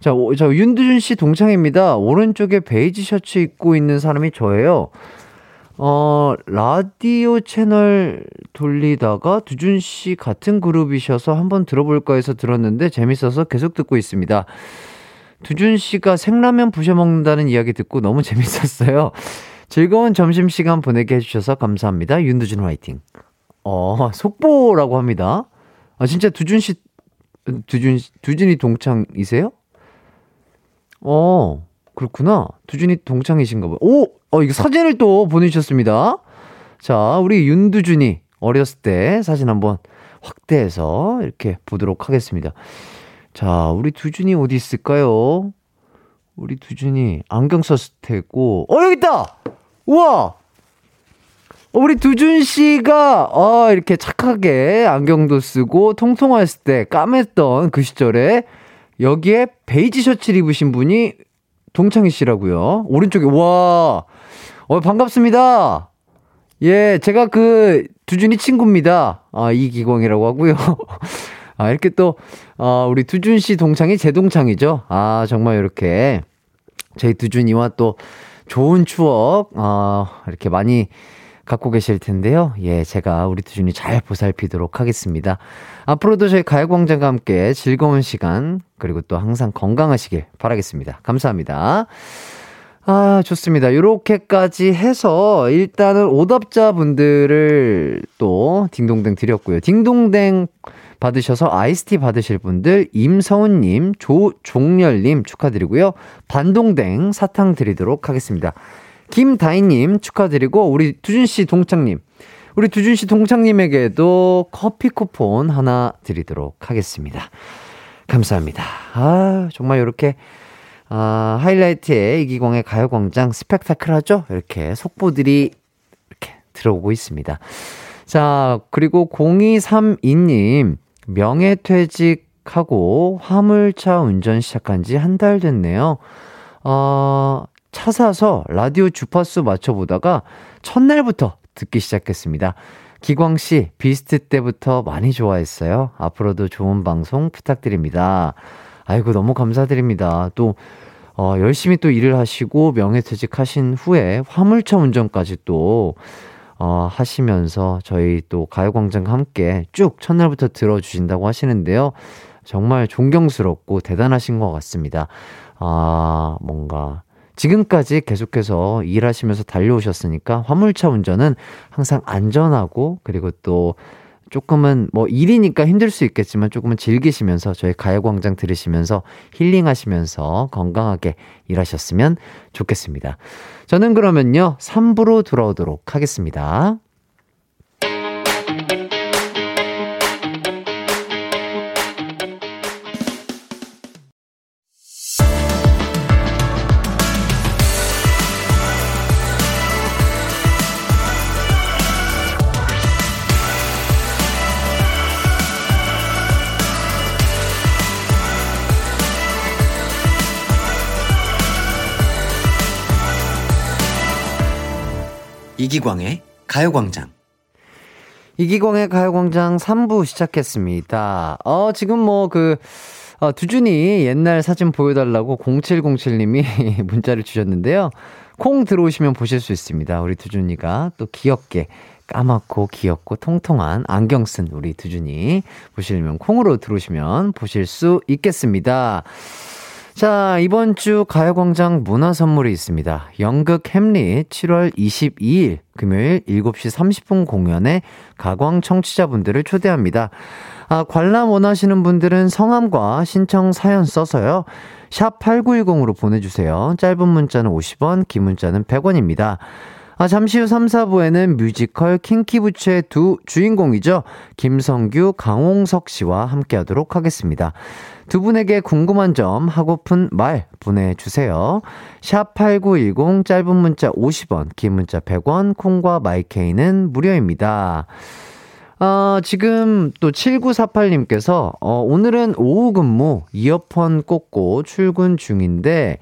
A: 자, 오, 윤두준 씨 동창입니다. 오른쪽에 베이지 셔츠 입고 있는 사람이 저예요. 어, 라디오 채널 돌리다가 두준 씨 같은 그룹이셔서 한번 들어볼까 해서 들었는데 재밌어서 계속 듣고 있습니다. 두준 씨가 생라면 부셔 먹는다는 이야기 듣고 너무 재밌었어요. 즐거운 점심시간 보내게 해주셔서 감사합니다. 윤두준 화이팅. 어, 속보라고 합니다. 아, 진짜 두준 씨, 두준, 두준이 동창이세요? 어, 그렇구나. 두준이 동창이신가 봐요. 오! 어, 이거 사진을 또 보내주셨습니다. 자, 우리 윤두준이 어렸을 때 사진 한번 확대해서 이렇게 보도록 하겠습니다. 자, 우리 두준이 어디 있을까요? 우리 두준이 안경 썼을 테고, 어, 여기 있다! 우와! 어, 우리 두준 씨가, 어, 이렇게 착하게 안경도 쓰고 통통했을 때 까맸던 그 시절에 여기에 베이지 셔츠를 입으신 분이 동창희 씨라고요. 오른쪽에, 우 와! 어, 반갑습니다! 예, 제가 그 두준이 친구입니다. 아, 이기광이라고 하고요. 아, 이렇게 또, 어, 우리 두준 씨 동창이 제 동창이죠. 아, 정말 이렇게 저희 두준이와 또 좋은 추억, 어, 이렇게 많이 갖고 계실 텐데요. 예, 제가 우리 두준이 잘 보살피도록 하겠습니다. 앞으로도 저희 가요광장과 함께 즐거운 시간, 그리고 또 항상 건강하시길 바라겠습니다. 감사합니다. 아, 좋습니다. 요렇게까지 해서 일단은 오답자 분들을 또 딩동댕 드렸고요. 딩동댕 받으셔서 아이스티 받으실 분들 임성훈님, 조종렬님 축하드리고요. 반동댕 사탕 드리도록 하겠습니다. 김다희님 축하드리고 우리 두준 씨 동창님, 우리 두준 씨 동창님에게도 커피 쿠폰 하나 드리도록 하겠습니다. 감사합니다. 아 정말 이렇게 아, 하이라이트에 이기광의 가요광장 스펙타클하죠? 이렇게 속보들이 이렇게 들어오고 있습니다. 자, 그리고 0232님. 명예퇴직하고 화물차 운전 시작한 지 한 달 됐네요. 어, 차 사서 라디오 주파수 맞춰보다가 첫날부터 듣기 시작했습니다. 기광 씨, 비스트 때부터 많이 좋아했어요. 앞으로도 좋은 방송 부탁드립니다. 아이고, 너무 감사드립니다. 또, 어, 열심히 또 일을 하시고 명예퇴직하신 후에 화물차 운전까지 또 어, 하시면서 저희 또 가요광장 함께 쭉 첫날부터 들어주신다고 하시는데요. 정말 존경스럽고 대단하신 것 같습니다. 아, 뭔가 지금까지 계속해서 일하시면서 달려오셨으니까 화물차 운전은 항상 안전하고 그리고 또 조금은 뭐 일이니까 힘들 수 있겠지만 조금은 즐기시면서 저희 가요광장 들으시면서 힐링하시면서 건강하게 일하셨으면 좋겠습니다. 저는 그러면요, 3부로 돌아오도록 하겠습니다.
D: 이기광의 가요광장.
A: 이기광의 가요광장 3부 시작했습니다. 어, 지금 뭐 그, 어, 두준이 옛날 사진 보여달라고 0707님이 문자를 주셨는데요. 콩 들어오시면 보실 수 있습니다. 우리 두준이가 또 귀엽게 까맣고 귀엽고 통통한 안경 쓴 우리 두준이 보시면 려 콩으로 들어오시면 보실 수 있겠습니다. 자, 이번 주 가요광장 문화 선물이 있습니다. 연극 햄릿 7월 22일 금요일 7시 30분 공연에 가광 청취자분들을 초대합니다. 아, 관람 원하시는 분들은 성함과 신청 사연 써서요. 샵 8910으로 보내주세요. 짧은 문자는 50원, 긴 문자는 100원입니다. 아, 잠시 후 3, 4부에는 뮤지컬 킹키부츠의 두 주인공이죠. 김성규, 강홍석 씨와 함께 하도록 하겠습니다. 두 분에게 궁금한 점, 하고픈 말 보내주세요. 샵8910, 짧은 문자 50원, 긴 문자 100원, 콩과 마이케이는 무료입니다. 아, 지금 또 7948님께서, 어, 오늘은 오후 근무, 이어폰 꽂고 출근 중인데,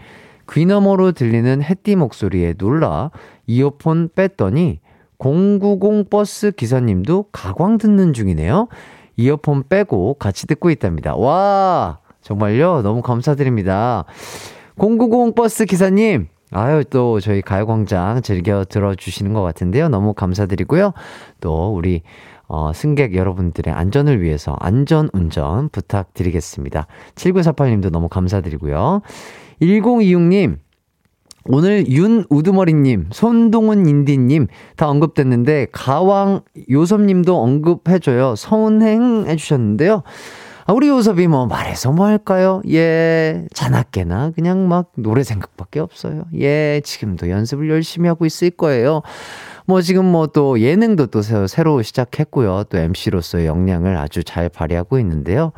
A: 귀너머로 들리는 햇띠 목소리에 놀라 이어폰 뺐더니 090 버스 기사님도 가광 듣는 중이네요. 이어폰 빼고 같이 듣고 있답니다. 와, 정말요? 너무 감사드립니다. 0 9 0 버스 기사님, 아유, 또 저희 가요광장 즐겨 들어주시는 것 같은데요. 너무 감사드리고요. 또 우리, 어, 승객 여러분들의 안전을 위해서 안전 운전 부탁드리겠습니다. 7948님도 너무 감사드리고요. 1026님, 오늘 윤우두머리님, 손동훈 인디님 다 언급됐는데 가왕 요섭님도 언급해줘요. 성운행 해주셨는데요. 아, 우리 요섭이 뭐 말해서 뭐 할까요? 예, 자나깨나 그냥 막 노래 생각밖에 없어요. 예, 지금도 연습을 열심히 하고 있을 거예요. 뭐 지금 뭐 또 예능도 또 새로 시작했고요. 또 MC로서의 역량을 아주 잘 발휘하고 있는데요.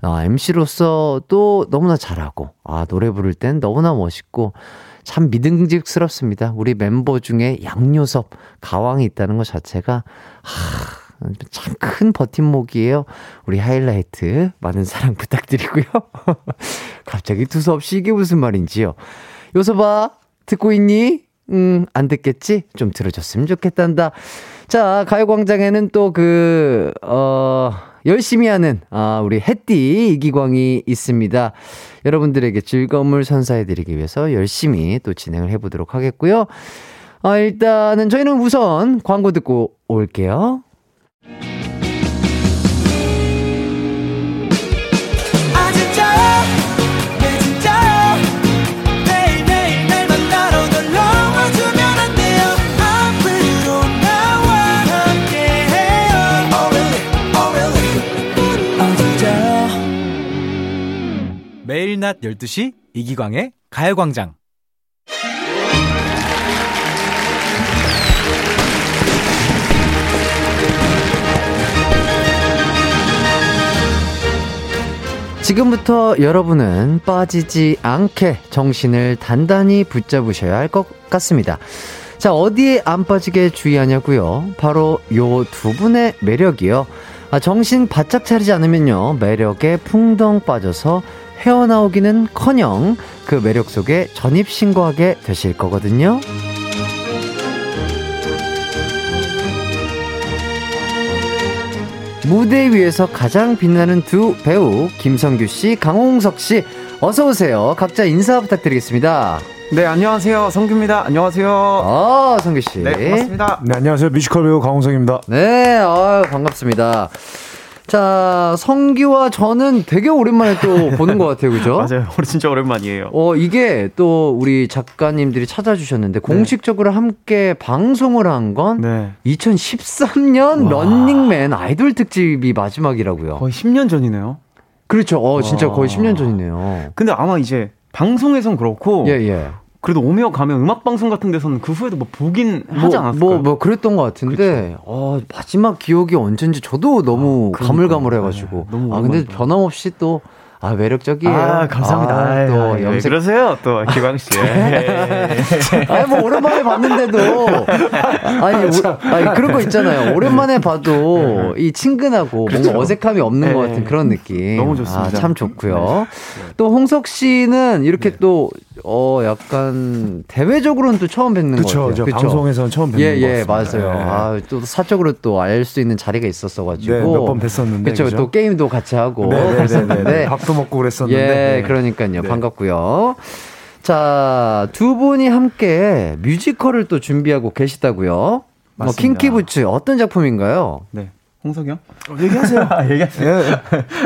A: 아, MC로서 또 너무나 잘하고, 아, 노래 부를 땐 너무나 멋있고, 참 믿음직스럽습니다. 우리 멤버 중에 양요섭, 가왕이 있다는 것 자체가, 하, 참큰 버팀목이에요. 우리 하이라이트 많은 사랑 부탁드리고요. 갑자기 두서없이 이게 무슨 말인지요. 요섭아, 듣고 있니? 음, 안 듣겠지? 좀 들어줬으면 좋겠단다. 자, 가요광장에는 또 그, 어, 열심히 하는 아, 우리 해띠 이기광이 있습니다. 여러분들에게 즐거움을 선사해드리기 위해서 열심히 또 진행을 해보도록 하겠고요. 아, 일단은 저희는 우선 광고 듣고 올게요.
D: 토요일 낮 12시 이기광의 가요광장.
A: 지금부터 여러분은 빠지지 않게 정신을 단단히 붙잡으셔야 할 것 같습니다. 자, 어디에 안 빠지게 주의하냐고요? 바로 요 두 분의 매력이요. 아, 정신 바짝 차리지 않으면요. 매력에 풍덩 빠져서 헤어나오기는 커녕 그 매력 속에 전입신고하게 되실 거거든요. 무대 위에서 가장 빛나는 두 배우 김성규 씨, 강홍석 씨 어서 오세요. 각자 인사 부탁드리겠습니다.
E: 네, 안녕하세요. 성규입니다. 안녕하세요.
A: 아, 성규 씨.
E: 네, 반갑습니다. 네,
F: 안녕하세요. 뮤지컬 배우 강홍석입니다.
A: 네, 아, 반갑습니다. 자, 성규와 저는 되게 오랜만에 또 보는 것 같아요. 그죠?
E: 맞아요. 우리 진짜 오랜만이에요.
A: 어, 이게 또 우리 작가님들이 찾아주셨는데 네. 공식적으로 함께 방송을 한건 네.
E: 2013년
A: 런닝맨 아이돌 특집이 마지막이라고요.
E: 거의 10년 전이네요.
A: 그렇죠. 어, 진짜 와. 거의 10년 전이네요.
E: 근데 아마 이제 방송에선 그렇고 예, 예. 그래도 오며 가며 음악 방송 같은 데서는 그 후에도 뭐 보긴 뭐, 하지 않았을까
A: 뭐뭐 그랬던 것 같은데 어, 마지막 기억이 언젠지 저도 너무 아, 가물가물해가지고 네, 너무 아 근데 변함없이 또아 매력적이에요. 아
E: 감사합니다. 아, 또 아유, 예, 염색 그러세요 또 기광 씨. 예.
A: 아니 뭐 오랜만에 봤는데도 아니, 오, 아니 그런 거 있잖아요. 오랜만에 봐도 네. 이 친근하고 그렇 뭔가 그렇죠. 어색함이 없는 네. 것 같은 그런 느낌.
E: 너무 좋습니다.
A: 아, 참 좋고요. 네. 또 홍석 씨는 이렇게 네. 또어 약간 대외적으로는 또 처음 뵙는 거죠. 그렇죠.
F: 방송에서는 처음 뵙는
A: 예, 예, 맞아요. 네. 아, 또 사적으로 또 알 수 있는 자리가 있었어가지고 네,
F: 몇 번 뵀었는데
A: 그렇죠. 또 게임도 같이 하고
F: 그랬었는데 밥도 먹고 그랬었는데.
A: 예, 네. 그러니까요. 네. 반갑고요. 자, 두 분이 함께 뮤지컬을 또 준비하고 계시다고요. 뭐 킹키부츠 어떤 작품인가요? 네.
E: 홍석영? 어,
F: 얘기하세요.
E: 아,
F: 얘기하세요. 네.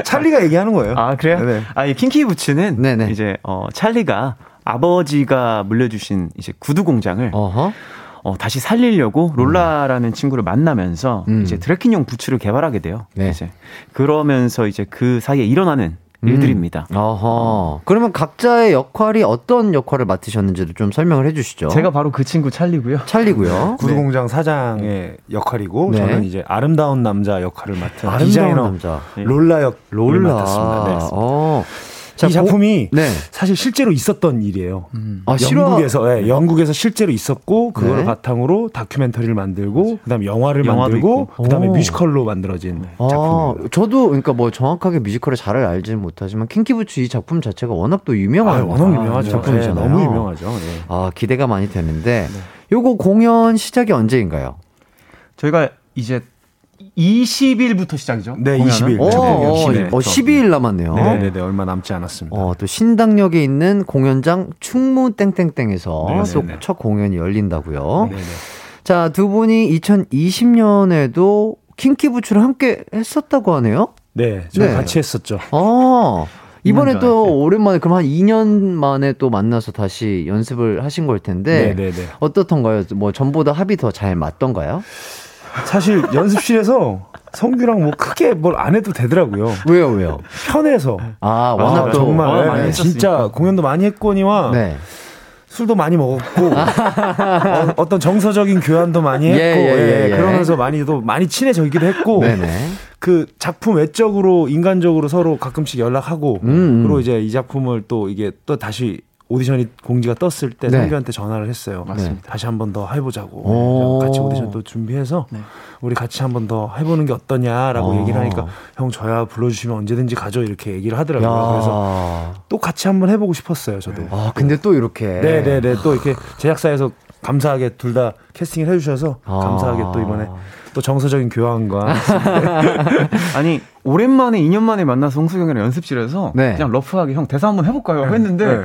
F: 찰리가 얘기하는 거예요.
E: 아, 그래요? 네. 네. 아, 이 킹키부츠는 네네. 이제 어 찰리가 아버지가 물려주신 이제 구두 공장을 어허? 어, 다시 살리려고 음. 롤라라는 음. 친구를 만나면서 음. 이제 드레킹용 부츠를 개발하게 돼요. 네. 이제 그러면서 이제 그 사이에 일어나는 일들입니다. 음.
A: 어허. 그러면 각자의 역할이 어떤 역할을 맡으셨는지도 좀 설명을 해주시죠.
E: 제가 바로 그 친구 찰리고요.
A: 찰리고요. 네.
F: 구두공장 사장의 네. 역할이고 네. 저는 이제 아름다운 남자 역할을 맡은 아 디자이너 남자. 롤라 역 롤라. 맡았습니다. 네. 어. 자, 이 작품이 네. 사실 실제로 있었던 일이에요. 음. 아, 영국에서 실 예, 네, 영국에서 실제로 있었고 그걸 네. 바탕으로 다큐멘터리를 만들고 맞아 그다음에 영화를 만들고 있고. 그다음에 오. 뮤지컬로 만들어진 아, 작품.
A: 저도 그러니까 뭐 정확하게 뮤지컬을 잘 알지는 못하지만 킹키부츠 이 작품 자체가 워낙 또 유명한 아, 워낙 유명하죠. 작품이잖아요. 네, 예, 너무
F: 유명하죠.
A: 예. 아 기대가 많이 되는데 네. 요거 공연 시작이 언제인가요?
E: 저희가 이제 20일부터 시작이죠?
F: 네, 20일. 오, 네,
A: 2 0일 어, 12일 남았네요. 네,
F: 네, 네, 얼마 남지 않았습니다.
A: 어, 또 신당역에 있는 공연장 충무 땡땡땡에서 네, 또첫 공연이 열린다고요. 네네. 자, 두 분이 2020년에도 킹키부츠를 함께 했었다고 하네요.
F: 네, 저 네. 같이 했었죠.
A: 아, 이번에 또 오랜만에 그럼 한 2년 만에 또 만나서 다시 연습을 하신 걸 텐데 네네네. 어떻던가요? 뭐 전보다 합이 더 잘 맞던가요?
F: 사실 연습실에서 성규랑 뭐 크게 뭘 안 해도 되더라고요.
A: 왜요, 왜요?
F: 편해서.
A: 아, 아 워낙
F: 아, 정말 아, 네. 진짜 공연도 많이 했거니와 네. 술도 많이 먹었고 어, 떤 정서적인 교환도 많이 했고 예, 예, 예, 예, 예. 그러면서 많이도 많이 친해져기도 했고 네네. 네. 그 작품 외적으로 인간적으로 서로 가끔씩 연락하고 음, 음. 그리고 이제 이 작품을 또 이게 또 다시 오디션이 공지가 떴을 때 네. 성규한테 전화를 했어요. 네. 맞습니다. 다시 한 번 더 해보자고 같이 오디션 또 준비해서 네. 우리 같이 한 번 더 해보는 게 어떠냐라고 아. 얘기를 하니까 형 저야 불러주시면 언제든지 가죠 이렇게 얘기를 하더라고요. 그래서 또 같이 한번 해보고 싶었어요 저도.
A: 아 근데 또 이렇게
F: 네네네 또 이렇게 제작사에서 감사하게 둘 다 캐스팅을 해주셔서 아~ 감사하게 또 이번에 또 정서적인 교환과
E: 아니 오랜만에 2년 만에 만나서 홍수경이랑 연습실에서 네. 그냥 러프하게 형 대사 한번 해볼까요 네. 했는데. 네.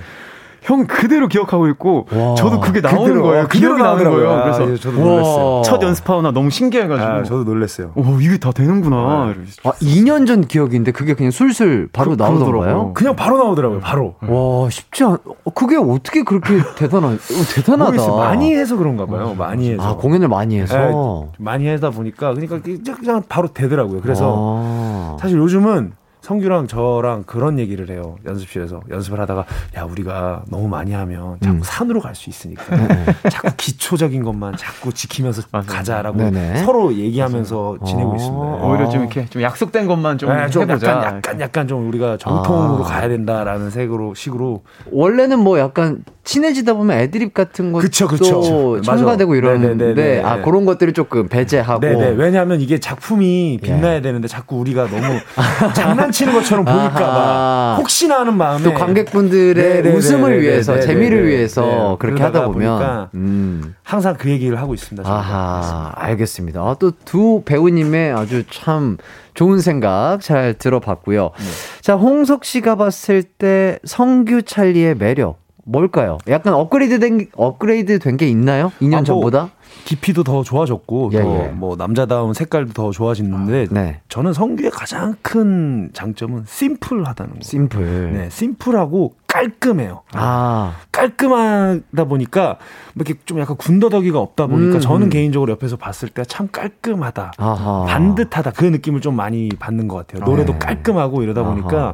E: 형 그대로 기억하고 있고 와. 저도 그게 나오는 그대로, 거예요. 그대로 나오는 거예요. 아, 그래서
F: 예, 저도 놀랐어요.
E: 첫 연습하거나 너무 신기해가지고. 아,
F: 저도 놀랐어요.
E: 오 이게 다 되는구나. 네.
A: 아 2년 아, 전 기억인데 그게 그냥 술술 바로 그,
E: 나오더라고요. 그냥 바로 나오더라고요. 바로.
A: 와 쉽지 않. 어, 그게 어떻게 그렇게 대단한? 어, 대단하다. 요
F: 많이 해서 그런가 봐요. 많이 해서. 아
A: 공연을 많이 해서. 네,
F: 많이 하다 보니까 그러니까 그냥 바로 되더라고요. 그래서 아. 사실 요즘은 성규랑 저랑 그런 얘기를 해요. 연습실에서 연습을 하다가 야 우리가 너무 많이 하면 자꾸 음. 산으로 갈 수 있으니까 네, 네. 자꾸 기초적인 것만 자꾸 지키면서 가자라고 네네. 네. 서로 얘기하면서 맞아요. 지내고 어. 있습니다. 오히려
E: 좀 아. 이렇게 좀 약속된 것만 좀, 네,
F: 좀 해보자. 약간 약간 약간 좀 우리가 아. 정통으로 아. 가야 된다라는 색으로 식으로
A: 원래는 뭐 약간 친해지다 보면 애드립 같은 것도 그쵸, 그쵸. 첨가되고 맞아. 이러는데 아 그런 것들을 조금 배제하고 네네.
F: 왜냐하면 이게 작품이 예. 빛나야 예. 되는데 자꾸 우리가 너무 장난 치는 것처럼 보일까봐 혹시나 하는 마음에 또
A: 관객분들의 네, 네, 네 웃음을 네, 위해서 네 재미를 위해서 네 그렇게 하다 보면 음.
F: 항상 그 얘기를 하고 있습니다.
A: 아하, 알겠습니다. 아, 또두 배우님의 아주 참 좋은 생각 잘 들어봤고요. 네. 자 홍석 씨가 봤을 때 성규 찰리의 매력 뭘까요? 약간 업그레이드 된, 업그레이드 된게 있나요? 2년 아, 뭐 전보다?
F: 깊이도 더 좋아졌고 예, 또뭐 예. 남자다운 색깔도 더 좋아졌는데 네. 저는 성규의 가장 큰 장점은 심플하다는 거.
A: 심플. 네,
F: 심플하고 깔끔해요. 아. 깔끔하다 보니까 뭐 이렇게 좀 약간 군더더기가 없다 보니까 음, 저는 음. 개인적으로 옆에서 봤을 때 참 깔끔하다, 아하. 반듯하다 그 느낌을 좀 많이 받는 것 같아요. 노래도 네. 깔끔하고 이러다 보니까.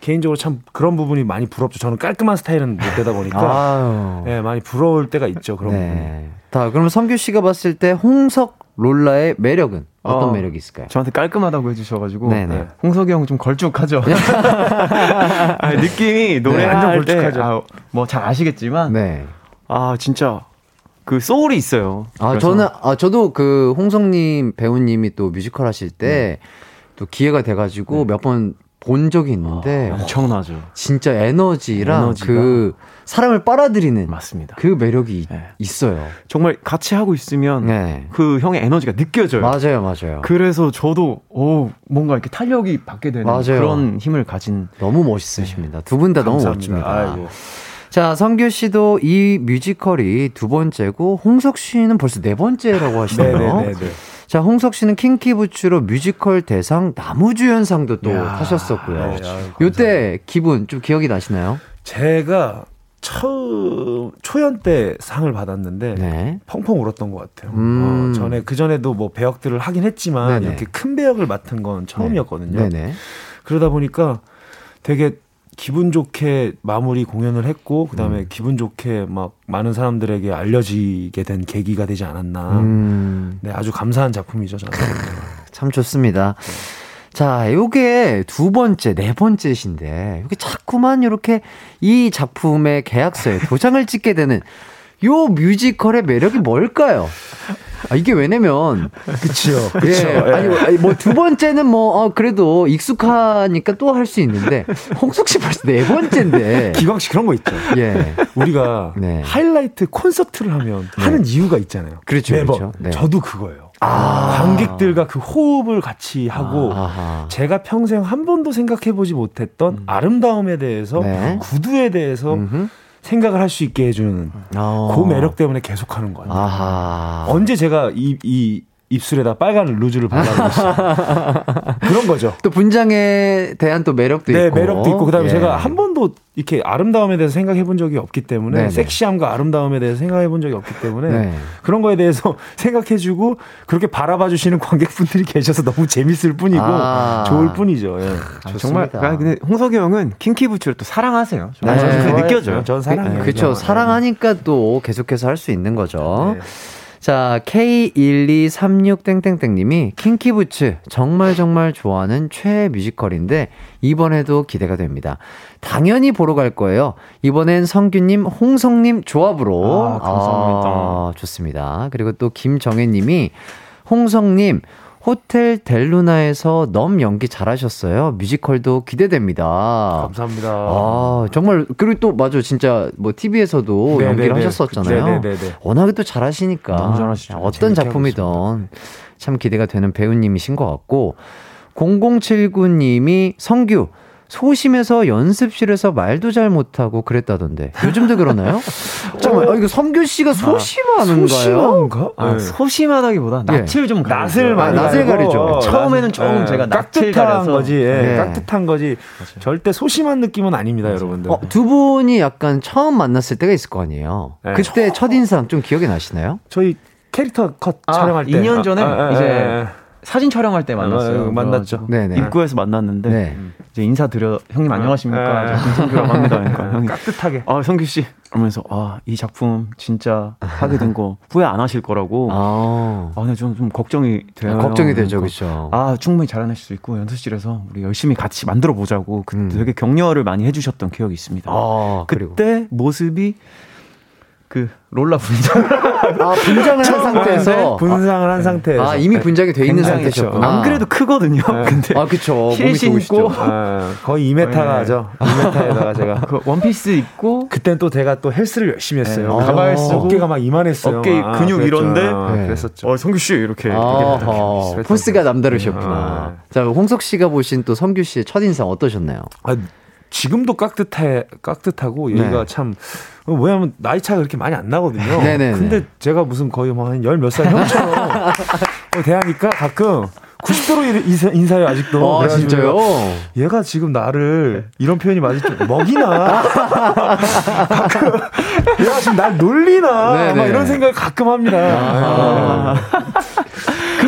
F: 개인적으로 참 그런 부분이 많이 부럽죠. 저는 깔끔한 스타일은 못 되다 보니까 예, 네, 많이 부러울 때가 있죠. 그런 네. 부분이.
A: 자, 그럼 성규 씨가 봤을 때 홍석 롤라의 매력은 어떤 어, 매력이 있을까요?
E: 저한테 깔끔하다고 해주셔가지고 네네. 네. 네, 홍석이 형좀 아, 네, 아, 걸쭉하죠. 아, 느낌이 뭐 노래 네, 완전 걸쭉하죠. 아, 뭐잘 아시겠지만 네. 아 진짜 그 소울이 있어요.
A: 아 그래서. 저는 아 저도 그 홍성님 배우님이 또 뮤지컬 하실 때 또 기회가 돼가지고 네. 몇번 본 적이 있는데
E: 어, 엄청나죠.
A: 진짜 에너지랑 에너지가. 그 사람을 빨아들이는 맞습니다. 그 매력이 네. 있어요.
E: 정말 같이 하고 있으면 네. 그 형의 에너지가 느껴져요.
A: 맞아요, 맞아요.
E: 그래서 저도 오 뭔가 이렇게 탄력이 받게 되는 맞아요. 그런 힘을 가진
A: 너무 멋있으십니다. 네. 두분 다 너무 멋집니다. 아이고. 자, 성규 씨도 이 뮤지컬이 두 번째고 홍석 씨는 벌써 네 번째라고 하시네요. 네, 네, 네, 자, 홍석 씨는 킹키부츠로 뮤지컬 대상 나무주연상도 또 야, 타셨었고요. 네, 요때 기분 좀 기억이 나시나요?
F: 제가 처음 초연 때 상을 받았는데 네. 펑펑 울었던 것 같아요. 음. 어, 전에 그 전에도 뭐 배역들을 하긴 했지만 네네. 이렇게 큰 배역을 맡은 건 처음이었거든요. 네네. 그러다 보니까 되게 기분 좋게 마무리 공연을 했고 그다음에 음. 기분 좋게 막 많은 사람들에게 알려지게 된 계기가 되지 않았나. 음. 네, 아주 감사한 작품이죠, 저는.
A: 참 좋습니다. 자, 요게 두 번째, 네 번째신데, 요게 자꾸만 이렇게 이 작품의 계약서에 도장을 찍게 되는 요 뮤지컬의 매력이 뭘까요? 아, 이게 왜냐면
F: 그치요. 예, 예.
A: 아니, 아니 뭐 두 번째는 뭐 어, 그래도 익숙하니까 또 할 수 있는데 홍석 씨 벌써 네 번째인데
E: 기광 씨 그런 거 있죠. 예. 우리가 네. 하이라이트 콘서트를 하면 네. 하는 이유가 있잖아요. 그렇죠. 매번. 그렇죠. 네. 저도 그거예요. 아~ 관객들과 그 호흡을 같이 하고 아 제가 평생 한 번도 생각해 보지 못했던 음. 아름다움에 대해서 네. 구두에 대해서 음흠. 생각을 할 수 있게 해주는 어. 그 매력 때문에 계속하는 거예요 언제 제가 이, 이 입술에다 빨간 루즈를 발라놓고 있 그런 거죠.
A: 또 분장에 대한 또 매력도 네, 있고.
F: 네, 매력도 있고 그다음에 예. 제가 한 번도 이렇게 아름다움에 대해서 생각해 본 적이 없기 때문에 네네. 섹시함과 아름다움에 대해서 생각해 본 적이 없기 때문에 네. 그런 거에 대해서 생각해 주고 그렇게 바라봐 주시는 관객분들이 계셔서 너무 재밌을 뿐이고 아~ 좋을 뿐이죠. 예. 아,
E: 아 정말 아, 근데 홍석이 형은 킹키 부츠를 또 사랑하세요. 네.
F: 네.
E: 느껴져요.
F: 전 사랑해요.
A: 그렇죠. 사랑하니까 또 계속해서 할 수 있는 거죠. 네. 자, K1236땡땡땡님이 킹키부츠 정말 정말 좋아하는 최애 뮤지컬인데 이번에도 기대가 됩니다. 당연히 보러 갈 거예요. 이번엔 성규님, 홍성님 조합으로. 아, 감사합니다. 아, 좋습니다. 그리고 또 김정혜님이 홍성님, 호텔 델루나에서 넘 연기 잘하셨어요. 뮤지컬도 기대됩니다.
F: 감사합니다.
A: 아, 정말 그리고 또 맞아 진짜 뭐 TV에서도 네네네. 연기를 네. 하셨었잖아요. 네네네. 네, 네, 워낙에 또 잘하시니까 어떤 작품이든 참 기대가 되는 배우님이신 것 같고 0079님이 성규 소심해서 연습실에서 말도 잘 못하고 그랬다던데 요즘도 그러나요? 잠깐만 어. 이거 성규 씨가 아, 소심한가요?
E: 소심한가?
A: 아, 네. 소심하다기보다 예. 낯을 좀 가려요.
E: 낯을 많이 아, 낯을
A: 가리죠. 처음에는 조금 예. 제가 깍듯
F: 가려서. 거지, 예. 깍듯한 예. 거지 맞아요. 절대 소심한 느낌은 아닙니다, 맞아요. 여러분들. 어,
A: 두 분이 약간 처음 만났을 때가 있을 거 아니에요. 그때 저... 첫 인상 좀 기억이 나시나요?
F: 저희 캐릭터 컷 아, 촬영할 때 2년
E: 전에 아, 이제 사진 촬영할 때 만났어요. 아,
F: 만났죠. 네네.
E: 입구에서 만났는데 네. 이제 인사 드려 형님 안녕하십니까? 네. 김성규라고
F: 합니다. 그러니까
E: 형님
F: 깍듯하게. 아
E: 성규 씨. 그러면서 아이 작품 진짜 하게 된 거 후회 안 하실 거라고. 아, 아 근데 네, 좀, 좀 걱정이 돼요. 아,
A: 걱정이 되죠, 그렇죠아
E: 그러니까 충분히 잘하실 수 있고 연습실에서 우리 열심히 같이 만들어 보자고 그, 음. 되게 격려를 많이 해주셨던 기억이 있습니다. 아, 그때 그리 모습이 그 롤라 분장.
A: 아 분장을 한 상태에서 네,
F: 분장을 한 아, 상태에서.
A: 아 이미 분장이 돼 있는 상태셨구나.
E: 안 그래도 크거든요. 네. 근데 아
A: 그쵸. 힐 신고 아,
F: 거의 2m가죠. 네. 2m에다가 제가 그
E: 원피스 입고.
F: 그땐 또 제가 또 헬스를 열심히 했어요. 네. 가발 어. 쓰고 어깨가 막 이만했어요. 어깨 막. 아, 근육 아, 이런데 네. 네. 그랬었죠. 어 성규 씨 이렇게. 아,
A: 아 포스가 남다르셨구나. 자 홍석 씨가 보신 또 성규 씨의 첫 인상 어떠셨나요? 아
F: 지금도 깍듯해 깍듯하고 얘가 네. 참 왜냐하면 나이 차가 그렇게 많이 안 나거든요. 네네 네, 근데 네. 제가 무슨 거의 뭐 한 열 몇 살 형처럼 대하니까 가끔 90도로 인사해요 아직도.
A: 아, 진짜요?
F: 얘가 지금 나를 네. 이런 표현이 맞을지 먹이나. 가끔 얘가 지금 날 놀리나. 막 이런 생각을 가끔 합니다.
A: 아~, 아.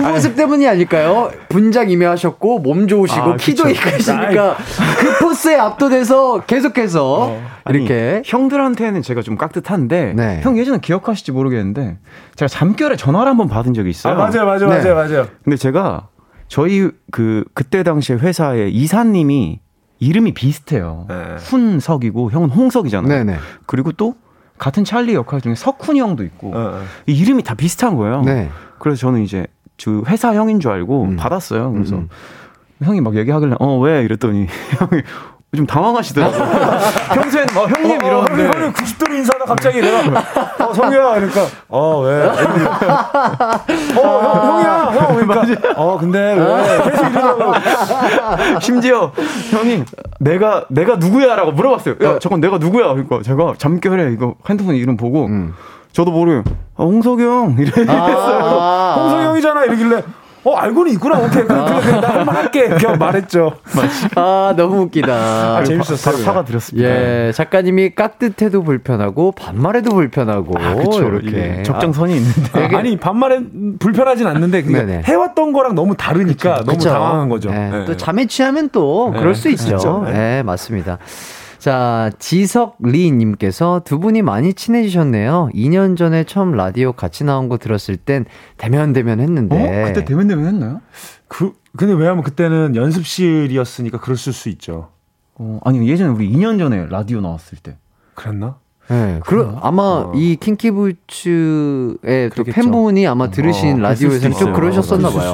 A: 아, 모습 네. 때문이 아닐까요? 분장 임해하셨고 몸 좋으시고 아, 키도 이크시니까 그 포스에 압도돼서 계속해서 어. 이렇게 아니,
G: 형들한테는 제가 좀 깍듯한데 네. 형 예전에 기억하실지 모르겠는데 제가 잠결에 전화를 한 번 받은 적이 있어요. 아,
F: 맞아요, 맞아요, 네. 맞아요, 맞아요.
G: 근데 제가 저희 그 그때 당시에 회사에 이사님이 이름이 비슷해요. 네. 훈석이고 형은 홍석이잖아요. 네네. 네. 그리고 또 같은 찰리 역할 중에 석훈이 형도 있고 어, 이름이 다 비슷한 거예요. 네. 그래서 저는 이제 저 회사 형인 줄 알고 음. 받았어요. 그래서 음. 음. 형이 막 얘기하길래 어 왜 이랬더니 형이 좀 당황하시더라고요. 평소엔 막 형님 어, 이러고데 어, 형님, 네.
F: 형님 90도로 인사하다 갑자기 내가 네. 어성규야 그러니까 어 왜? 어 형, 아. 형이야 형 그러니까 어 근데 왜 계속 이러고
G: 심지어 형이 내가 내가 누구야라고 물어봤어요. 야 저건 어. 내가 누구야 그러니까 제가 잠결에 이거 핸드폰 이름 보고 음. 저도 모르게
F: 아, 홍석영
G: 이랬어요. 아~,
F: 아. 홍석영이잖아 이러길래 어 알고는 있구나 오케이 그래 그래, 그래 나 한번 할게 그냥 말했죠.
A: 아 너무 웃기다. 아,
F: 그 재밌었어요. 바로
G: 사과 드렸습니다.
A: 예, 예 작가님이 깍듯해도 불편하고 반말해도 불편하고 아, 그쵸, 이렇게
G: 아. 적정선이 있는데
F: 아, 니 반말에 불편하진 않는데 그냥 해왔던 거랑 너무 다르니까 그쵸, 너무 그쵸. 당황한 거죠.
A: 예, 예. 또 잠에 취하면 또 예, 그럴 네. 수 있죠. 그렇죠. 네. 예, 맞습니다. 자, 지석리님께서 두 분이 많이 친해지셨네요. 2년 전에 처음 라디오 같이 나온 거 들었을 땐 대면대면 했는데.
E: 어? 그때 대면대면 했나요?
F: 그, 근데 왜냐면 그때는 연습실이었으니까 그랬을 수 있죠. 어, 아니, 예전에 우리 2년 전에 라디오 나왔을 때.
E: 그랬나?
A: 네, 네, 그럼 아마 어. 이 킹키부츠의 또 그 팬분이 아마 어, 들으신 어, 라디오에서
F: 좀
A: 그러셨었나 봐요.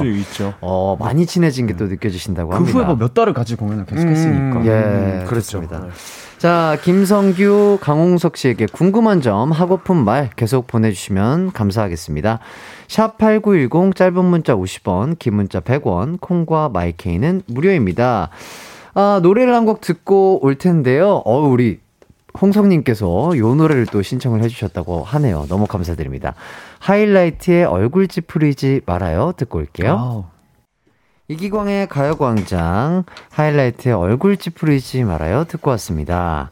A: 어, 많이 친해진 게 또 느껴지신다고
F: 그
A: 합니다.
F: 그 뭐 후에 뭐몇 달을 같이 공연을 계속했으니까. 음, 예,
A: 음, 그렇죠. 그렇습 네. 자, 김성규, 강홍석 씨에게 궁금한 점, 하고픈 말 계속 보내주시면 감사하겠습니다. 샵 8910, 짧은 문자 50원, 긴 문자 100원, 콩과 마이케이는 무료입니다. 아, 노래를 한 곡 듣고 올 텐데요. 어, 우리 홍성님께서 요 노래를 또 신청을 해주셨다고 하네요. 너무 감사드립니다. 하이라이트의 얼굴 찌푸리지 말아요. 듣고 올게요. 아우. 이기광의 가요광장 하이라이트의 얼굴 찌푸리지 말아요. 듣고 왔습니다.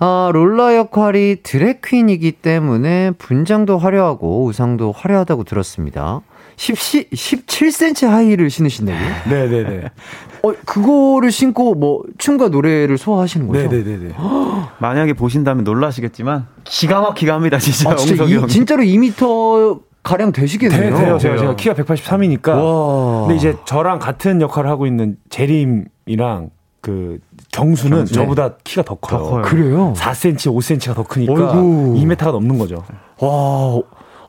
A: 아, 어, 롤라 역할이 드래퀸이기 때문에 분장도 화려하고 의상도 화려하다고 들었습니다. 10, 17cm 하이를 신으신다고요?
F: 네네네.
A: 어, 그거를 신고 뭐 춤과 노래를 소화하시는 거죠?
F: 네네네.
G: 만약에 보신다면 놀라시겠지만 기가 막히게 합니다, 진짜. 아, 진짜 이,
A: 진짜로 2m 가량 되시겠네요. 네, 돼요, 어,
F: 제가, 제가 네. 키가 183이니까. 와. 근데 이제 저랑 같은 역할을 하고 있는 재림이랑 그 정수는 정 네. 저보다 키가 더 커요. 더 커요.
A: 그래요? 4cm,
F: 5cm가 더 크니까 어이구. 2m가 넘는 거죠. 와,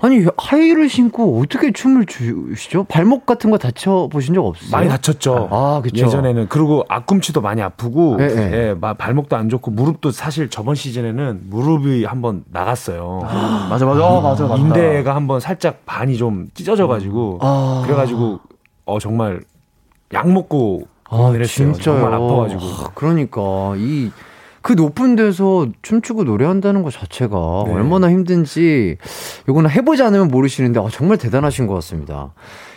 A: 아니 하이힐을 신고 어떻게 춤을 추시죠? 발목 같은 거 다쳐 보신 적 없어요?
F: 많이 다쳤죠. 아, 그렇죠. 예전에는 그리고 앞꿈치도 많이 아프고 예, 예. 예, 발목도 안 좋고 무릎도 사실 저번 시즌에는 무릎이 한번 나갔어요.
A: 아, 맞아 맞아. 아, 맞아 맞아.
F: 인대가 한번 살짝 반이 좀 찢어져 가지고 음. 아. 그래 가지고 어 정말 약 먹고 아, 진짜요. 정말 아파가지고. 아, 그러니까 이
A: 그 높은 데서 춤추고 노래한다는 것 자체가 네. 얼마나 힘든지 이거는 해보지 않으면 모르시는데 아, 정말 대단하신 것 같습니다.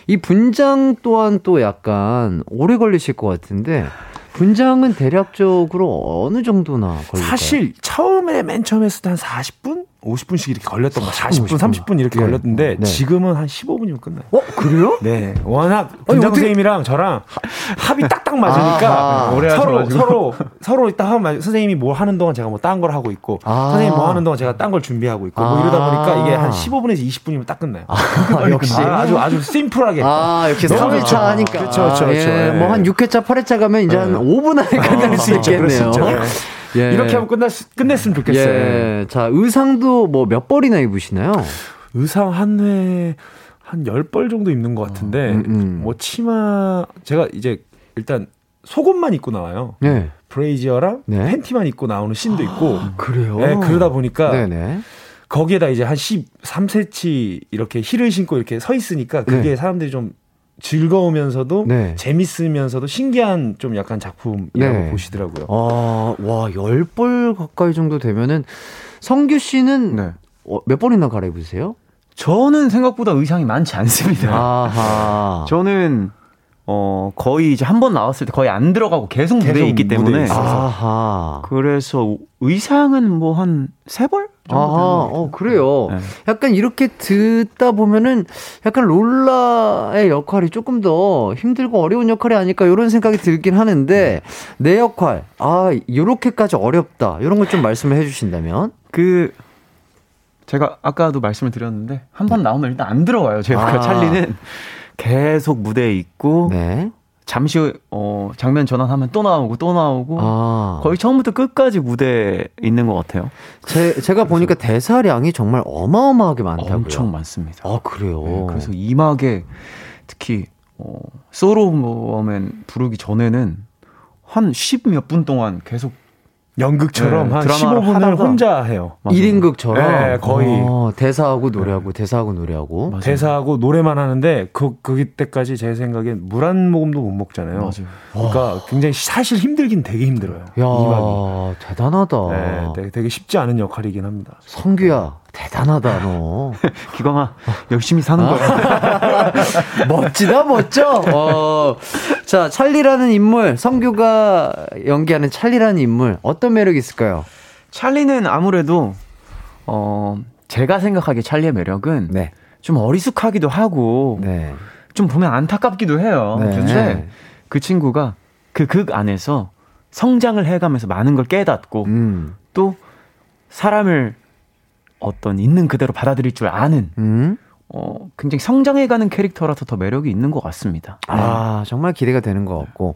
A: 이 분장 또한 또 약간 오래 걸리실 것 같은데 분장은 대략적으로 어느 정도나 걸릴까요?
F: 사실 처음에 맨 처음 에 쓰던 40분? 50분씩 이렇게 걸렸던 거 40분, 30분 이렇게 네. 걸렸는데 네. 지금은 한 15분이면 끝나요.
A: 어, 그래요?
F: 네. 워낙 분장 선생님이랑 저랑 합이 딱딱 맞으니까 아, 아, 아. 서로 서로 서로 딱 하면 선생님이 뭐 하는 동안 제가 뭐 딴 걸 하고 있고 아. 선생님 뭐 하는 동안 제가 딴 걸 준비하고 있고 뭐 이러다 아. 보니까 이게 한 15분에서 20분이면 딱 끝나요. 아, 역시 네, 아주 아주 심플하게.
A: 아, 이렇게 3회차 하니까.
F: 그렇죠. 그렇죠. 그렇죠. 예.
A: 예. 뭐 뭐한 6회차, 8회차 가면 이제 예. 한 5분 안에 끝날 수 그렇죠, 있겠네요. 그렇죠.
F: 예. 이렇게 하면 끝났, 끝냈으면 좋겠어요.
A: 예. 자, 의상도 뭐 몇 벌이나 입으시나요?
F: 의상 한 회, 한1 0벌 정도 입는 것 같은데, 어, 음, 음. 뭐 치마, 제가 이제 일단 속옷만 입고 나와요. 네. 브레이지어랑 네. 팬티만 입고 나오는 씬도 아, 있고. 아,
A: 그래요? 네,
F: 그러다 보니까. 네네. 네. 거기에다 이제 한 13cm 이렇게 힐을 신고 이렇게 서 있으니까 그게 네. 사람들이 좀 즐거우면서도 네. 재밌으면서도 신기한 좀 약간 작품이라고 네. 보시더라고요.
A: 아, 와, 10벌 가까이 정도 되면은 성규 씨는 네. 어, 몇 번이나 갈아입으세요?
G: 저는 생각보다 의상이 많지 않습니다. 아하. 저는 어 거의 이제 한 번 나왔을 때 거의 안 들어가고 계속
F: 무대에 있기 때문에 아하.
G: 그래서 의상은 뭐 한 세 벌? 아, 어
A: 그래요. 네. 약간 이렇게 듣다 보면은 약간 롤라의 역할이 조금 더 힘들고 어려운 역할이 아닐까 이런 생각이 들긴 하는데 네. 내 역할 아 요렇게까지 어렵다 이런 걸 좀 말씀을 해주신다면
G: 그 제가 아까도 말씀을 드렸는데 한번 네. 나오면 일단 안 들어와요. 제가 아. 찰리는 계속 무대에 있고 네. 잠시 어 장면 전환하면 또 나오고 또 나오고 아. 거의 처음부터 끝까지 무대에 있는 것 같아요.
A: 제 제가 보니까 대사량이 정말 어마어마하게 많다고요.
F: 엄청 많습니다.
A: 아 그래요.
F: 네, 그래서 이막에 특히 어, 소로우맨 부르기 전에는 한 10몇 분 동안 계속 연극처럼 네, 한 15분을 혼자 해요.
A: 1인극처럼 네,
F: 거의 오,
A: 어, 대사하고 노래하고 네. 대사하고 노래하고 맞아요.
F: 대사하고 노래만 하는데 그 그때까지 제 생각엔 물 한 모금도 못 먹잖아요. 맞아요. 그러니까 와. 굉장히 사실 힘들긴 되게 힘들어요. 야, 이박
A: 대단하다.
F: 네, 되게, 되게 쉽지 않은 역할이긴 합니다.
A: 성규야. 대단하다 너.
G: 기광아 열심히 사는
A: 거야. 멋지다 멋져. 어, 자 찰리라는 인물 성규가 연기하는 찰리라는 인물 어떤 매력이 있을까요?
G: 찰리는 아무래도 어 제가 생각하기에 찰리의 매력은 네. 좀 어리숙하기도 하고 네. 좀 보면 안타깝기도 해요. 근데 네. 네. 그 친구가 그 극 안에서 성장을 해가면서 많은 걸 깨닫고 음. 또 사람을 어떤 있는 그대로 받아들일 줄 아는 음? 어, 굉장히 성장해가는 캐릭터라서 더 매력이 있는 것 같습니다.
A: 아, 네. 정말 기대가 되는 것 같고.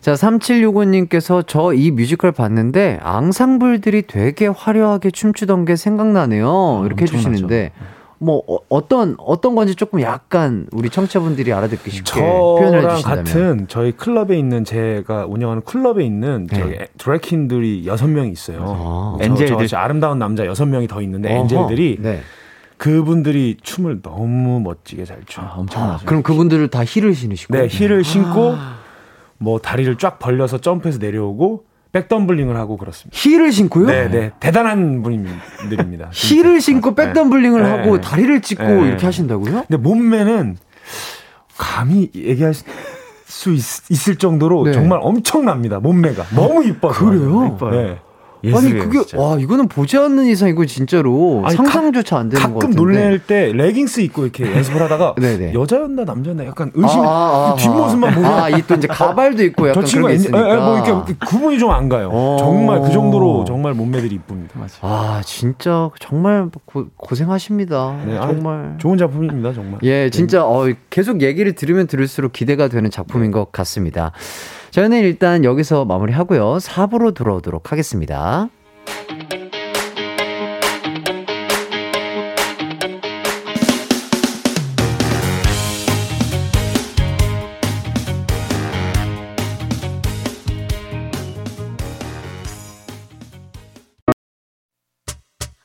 A: 자, 3765님께서 저 이 뮤지컬 봤는데 앙상블들이 되게 화려하게 춤추던 게 생각나네요. 아, 이렇게 엄청나죠. 해주시는데. 네. 뭐 어, 어떤 어떤 건지 조금 약간 우리 청취자분들이 알아듣기 쉽게 표현을 해주신다면
F: 같은 저희 클럽에 있는 제가 운영하는 클럽에 있는 네. 저희 드래킨들이 여섯 명이 있어요. 아, 엔젤들 아름다운 남자 여섯 명이 더 있는데 어허. 엔젤들이 네. 그분들이 춤을 너무 멋지게 잘 춰. 아,
A: 엄청나죠. 아, 그럼 그분들을 다 힐을 신으시고?
F: 네, 힐을 신고 아. 뭐 다리를 쫙 벌려서 점프해서 내려오고 백덤블링을 하고 그렇습니다.
A: 힐을 신고요?
F: 네, 네. 대단한 분들입니다.
A: 힐을 신고 백덤블링을 네. 하고 다리를 찍고 네. 이렇게 하신다고요?
F: 근데 몸매는 감히 얘기할 수 있, 을 정도로 네. 정말 엄청납니다. 몸매가. 너무 이뻐요. 아,
A: 그래요? 이뻐요. 네. 아니 그게 진짜. 와 이거는 보지 않는 이상 이거 진짜로 아니, 상상조차 안 되는 거 같은데. 가끔
F: 놀랄 때 레깅스 입고 이렇게 연습을 하다가 여자였나 남자였나 약간 아, 의심 아, 아,
A: 아,
F: 뒷모습만 보면
A: 아이 또 이제 가발도 있고 약간 저 친구가 그런
F: 게 있으니까. 에, 예, 에, 예, 뭐
A: 이렇게
F: 아. 구분이 좀 안 가요. 오. 어. 정말 그 정도로 정말 몸매들이 이쁩니다.
A: 아 진짜 정말 고, 생하십니다 네, 정말 아,
F: 좋은 작품입니다. 정말.
A: 예 네. 진짜 어, 계속 얘기를 들으면 들을수록 기대가 되는 작품인 것 같습니다. 저희는 일단 여기서 마무리하고요. 4부로 들어오도록 하겠습니다.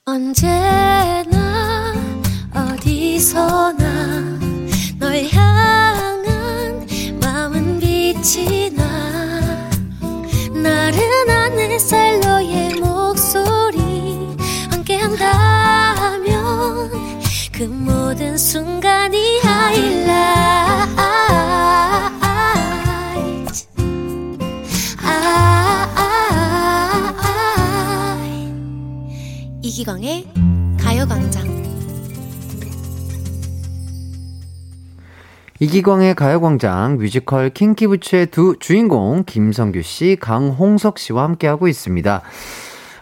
A: 언제 순간이 하이 이기광의 가요광장 이기광의 가요광장 뮤지컬 킹키부츠의 두 주인공 김성규 씨, 강홍석 씨와 함께하고 있습니다.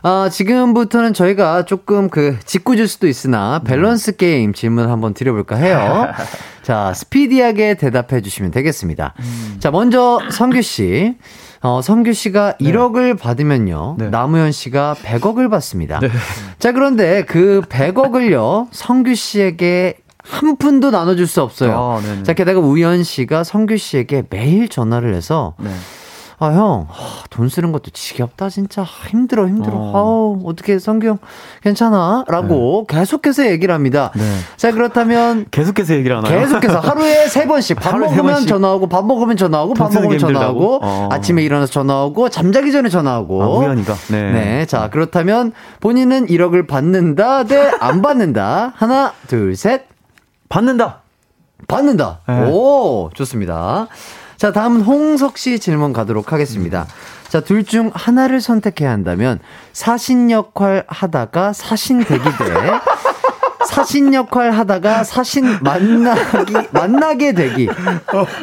A: 아, 지금부터는 저희가 조금 그 짓궂을 수도 있으나 음. 밸런스 게임 질문 한번 드려볼까 해요. 자, 스피디하게 대답해 주시면 되겠습니다. 음. 자, 먼저 성규 씨. 어, 성규 씨가 네. 1억을 받으면요. 네. 남우현 씨가 100억을 받습니다. 네. 자, 그런데 그 100억을요. 성규 씨에게 한 푼도 나눠줄 수 없어요. 아, 자, 게다가 우현 씨가 성규 씨에게 매일 전화를 해서 네. 아, 형, 아, 돈 쓰는 것도 지겹다, 진짜. 힘들어, 힘들어. 어. 아우, 어떻게, 성규 형, 괜찮아? 라고 네. 계속해서 얘기를 합니다. 네. 자, 그렇다면.
E: 계속해서 얘기를 하나요?
A: 계속해서 하루에 세 번씩. 밥 먹으면 3번씩? 전화하고, 밥 먹으면 전화하고, 밥 먹으면 전화하고, 어. 아침에 일어나서 전화하고, 잠자기 전에 전화하고. 아,
E: 우연이가.
A: 네. 네. 자, 그렇다면 본인은 1억을 받는다 대 안 받는다. 하나, 둘, 셋.
E: 받는다!
A: 받는다. 네. 오, 좋습니다. 자, 다음은 홍석 씨 질문 가도록 하겠습니다. 자, 둘 중 하나를 선택해야 한다면 사신 역할 하다가 사신 되기 대 사신 역할 하다가 사신 만나기 만나게 되기.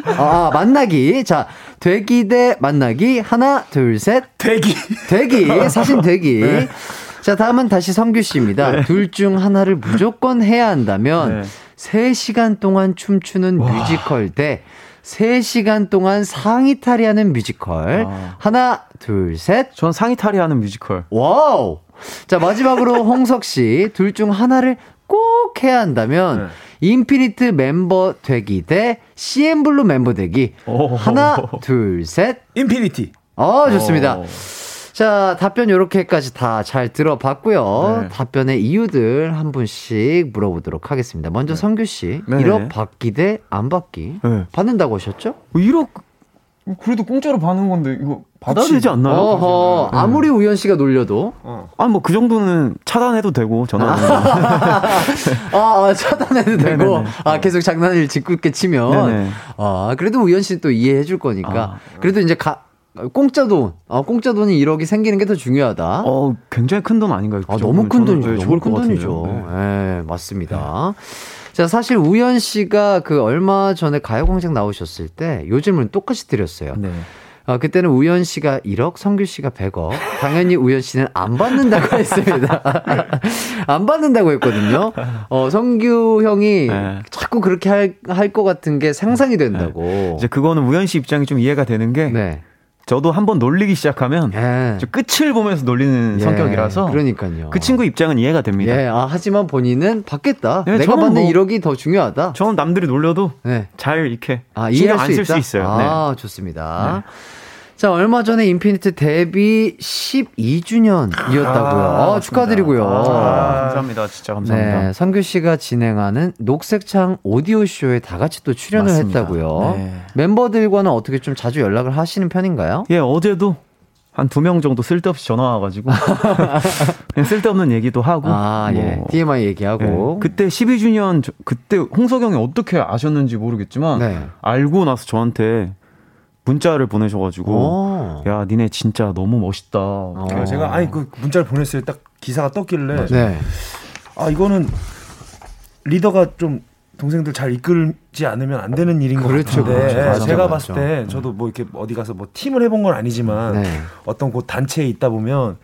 A: 아, 아, 만나기. 자, 되기 대 만나기. 하나, 둘, 셋.
E: 되기.
A: 되기. 사신 되기. 네. 자, 다음은 다시 성규 씨입니다. 네. 둘중 하나를 무조건 해야 한다면 네. 3시간 동안 춤추는 와. 뮤지컬 대 3시간 동안 상의탈이 하는 뮤지컬. 아. 하나, 둘, 셋.
G: 전 상의탈이 하는 뮤지컬.
A: 와우! 자, 마지막으로 홍석 씨, 둘 중 하나를 꼭 해야 한다면, 네. 인피니트 멤버 되기 대 CM블루 멤버 되기. 오. 하나, 둘, 셋.
E: 인피니티.
A: 어, 좋습니다. 오. 자, 답변 요렇게까지 다 잘 들어봤고요. 네. 답변의 이유들 한 분씩 물어보도록 하겠습니다. 먼저 네. 성규 씨. 네. 1억 받기 대 안 받기. 네. 받는다고 하셨죠?
E: 1억 뭐 그래도 공짜로 받는 건데 이거 받아야 되지 않나요? 어허,
A: 네. 아무리 우연 씨가 놀려도
G: 어. 아뭐 그 정도는 차단해도 되고 전화 아.
A: 아, 아 차단해도 되고 네네네. 아 계속 장난을 짓궂게 치면 네네. 아 그래도 우연 씨는 또 이해해 줄 거니까 아, 그래도 이제 가, 공짜 돈, 어, 공짜 돈이 1억이 생기는 게 더 중요하다.
G: 어, 굉장히 큰 돈 아닌가요? 아,
A: 너무 큰 돈이죠. 네,
G: 너무 큰 돈이죠.
A: 네. 예, 맞습니다. 네. 자, 사실 우연 씨가 그 얼마 전에 가요광장 나오셨을 때 요즘은 똑같이 드렸어요. 네. 어, 그때는 우연 씨가 1억, 성규 씨가 100억. 당연히 우연 씨는 안 받는다고 했습니다. 안 받는다고 했거든요. 어, 성규 형이 네. 자꾸 그렇게 할, 할 것 같은 게 상상이 된다고. 네.
F: 이제 그거는 우연 씨 입장이 좀 이해가 되는 게. 네. 저도 한 번 놀리기 시작하면 예. 끝을 보면서 놀리는 예. 성격이라서 그러니까요. 그 친구 입장은 이해가 됩니다.
A: 예. 아, 하지만 본인은 받겠다. 예, 내가 받는 뭐, 1억이 더 중요하다.
G: 저는 남들이 놀려도 네. 잘 이렇게 아, 이해할 수, 있다? 수 있어요.
A: 네. 아, 네. 좋습니다. 네. 자, 얼마 전에 인피니트 데뷔 12주년이었다고요. 아, 아, 축하드리고요. 아,
G: 감사합니다. 네. 진짜 감사합니다.
A: 네, 성규 씨가 진행하는 녹색창 오디오 쇼에 다 같이 또 출연을 맞습니다. 했다고요. 네. 멤버들과는 어떻게 좀 자주 연락을 하시는 편인가요?
G: 예, 어제도 한 두 명 정도 쓸데없이 전화 와가지고 그냥 쓸데없는 얘기도 하고
A: 아, 예. 뭐 예. TMI 얘기하고 예.
G: 그때 12주년 그때 홍석영이 어떻게 아셨는지 모르겠지만 네. 알고 나서 저한테 문자를 보내셔가지고 오. 야 니네 진짜 너무 멋있다.
F: 아, 제가 어. 아니 그 문자를 보냈을 때딱 기사가 떴길래 네. 네. 아 이거는 리더가 좀 동생들 잘 이끌지 않으면 안 되는 일인 거그렇 같은데 그렇죠. 제가 봤을 때 네. 저도 뭐 이렇게 어디 가서 뭐 팀을 해본 건 아니지만 네. 어떤 곳 그 단체에 있다 보면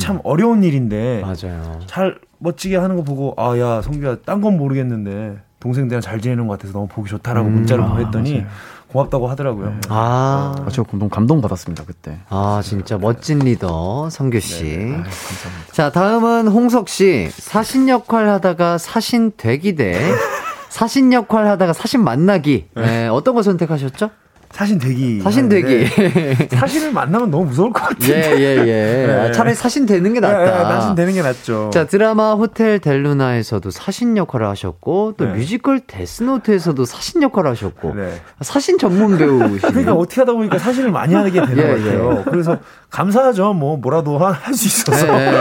F: 참 어려운 일인데
A: 맞아요.
F: 잘 멋지게 하는 거 보고 아야 성규야 딴 건 모르겠는데 동생들이랑 잘 지내는 것 같아서 너무 보기 좋다라고 음, 문자를 아, 보냈더니 아, 고맙다고 하더라고요. 네. 아,
G: 아, 저 너무 감동받았습니다, 그때.
A: 아, 진짜 멋진 리더, 성규씨. 네, 네. 자, 다음은 홍석씨. 사신 역할 하다가 사신 되기 대 사신 역할 하다가 사신 만나기. 네. 네, 어떤 거 선택하셨죠?
F: 사신되기.
A: 사신되기.
F: 사신을 만나면 너무 무서울 것같아요
A: 예, 예, 예. 네. 아, 차라리 사신되는 게 낫다. 예, 예,
F: 사신되는 게 낫죠.
A: 자, 드라마 호텔 델루나에서도 사신 역할을 하셨고, 또 네. 뮤지컬 데스노트에서도 사신 역할을 하셨고, 네. 사신 전문 배우시
F: 그러니까 어떻게 하다 보니까 사신을 많이 하게 되는 예, 거예요. 그래서 감사하죠. 뭐, 뭐라도 할 수 있어서. 예, 예.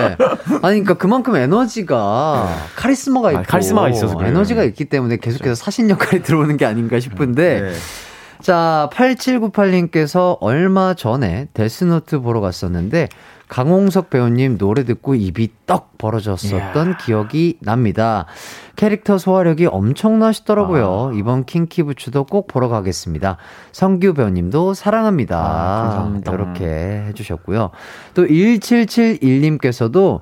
A: 아니, 그러니까 그만큼 에너지가, 네. 카리스마가 아, 있고, 아, 카리스마가 있어서. 에너지가 있기 때문에 계속해서 사신 역할이 들어오는 게 아닌가 싶은데, 네. 자, 8798님께서 얼마 전에 데스노트 보러 갔었는데 강홍석 배우님 노래 듣고 입이 떡 벌어졌었던 yeah. 기억이 납니다. 캐릭터 소화력이 엄청나시더라고요. 아. 이번 킹키부츠도 꼭 보러 가겠습니다. 성규 배우님도 사랑합니다. 아, 감사합니다. 이렇게 해주셨고요. 또 1771님께서도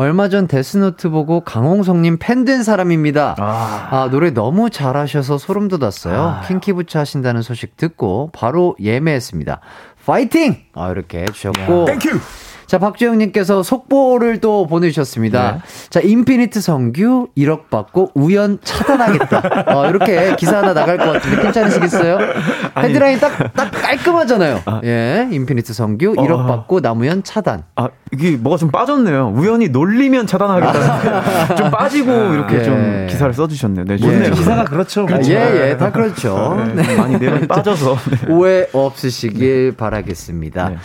A: 얼마 전 데스노트 보고 강홍성님 팬 된 사람입니다. 아. 아. 노래 너무 잘하셔서 소름 돋았어요. 아. 킹키부차 하신다는 소식 듣고 바로 예매했습니다. 파이팅! 아, 이렇게 해주셨고. 땡큐! 자, 박주영님께서 속보를 또 보내주셨습니다. 네. 자, 인피니트 성규 1억 받고 우연 차단하겠다. 어, 이렇게 기사 하나 나갈 것 같은데 괜찮으시겠어요? 아니, 헤드라인 딱, 딱 깔끔하잖아요. 아, 예, 인피니트 성규 1억 어, 받고 나무연 차단.
G: 아, 이게 뭐가 좀 빠졌네요. 우연히 놀리면 차단하겠다. 좀 빠지고 이렇게 예. 좀 기사를 써주셨네요. 네,
F: 좋네요. 예, 네. 기사가 그렇죠.
A: 그렇죠. 예, 예, 다 그렇죠.
G: 네, 많이 내용이 빠져서.
A: 오해 없으시길 네. 바라겠습니다. 네.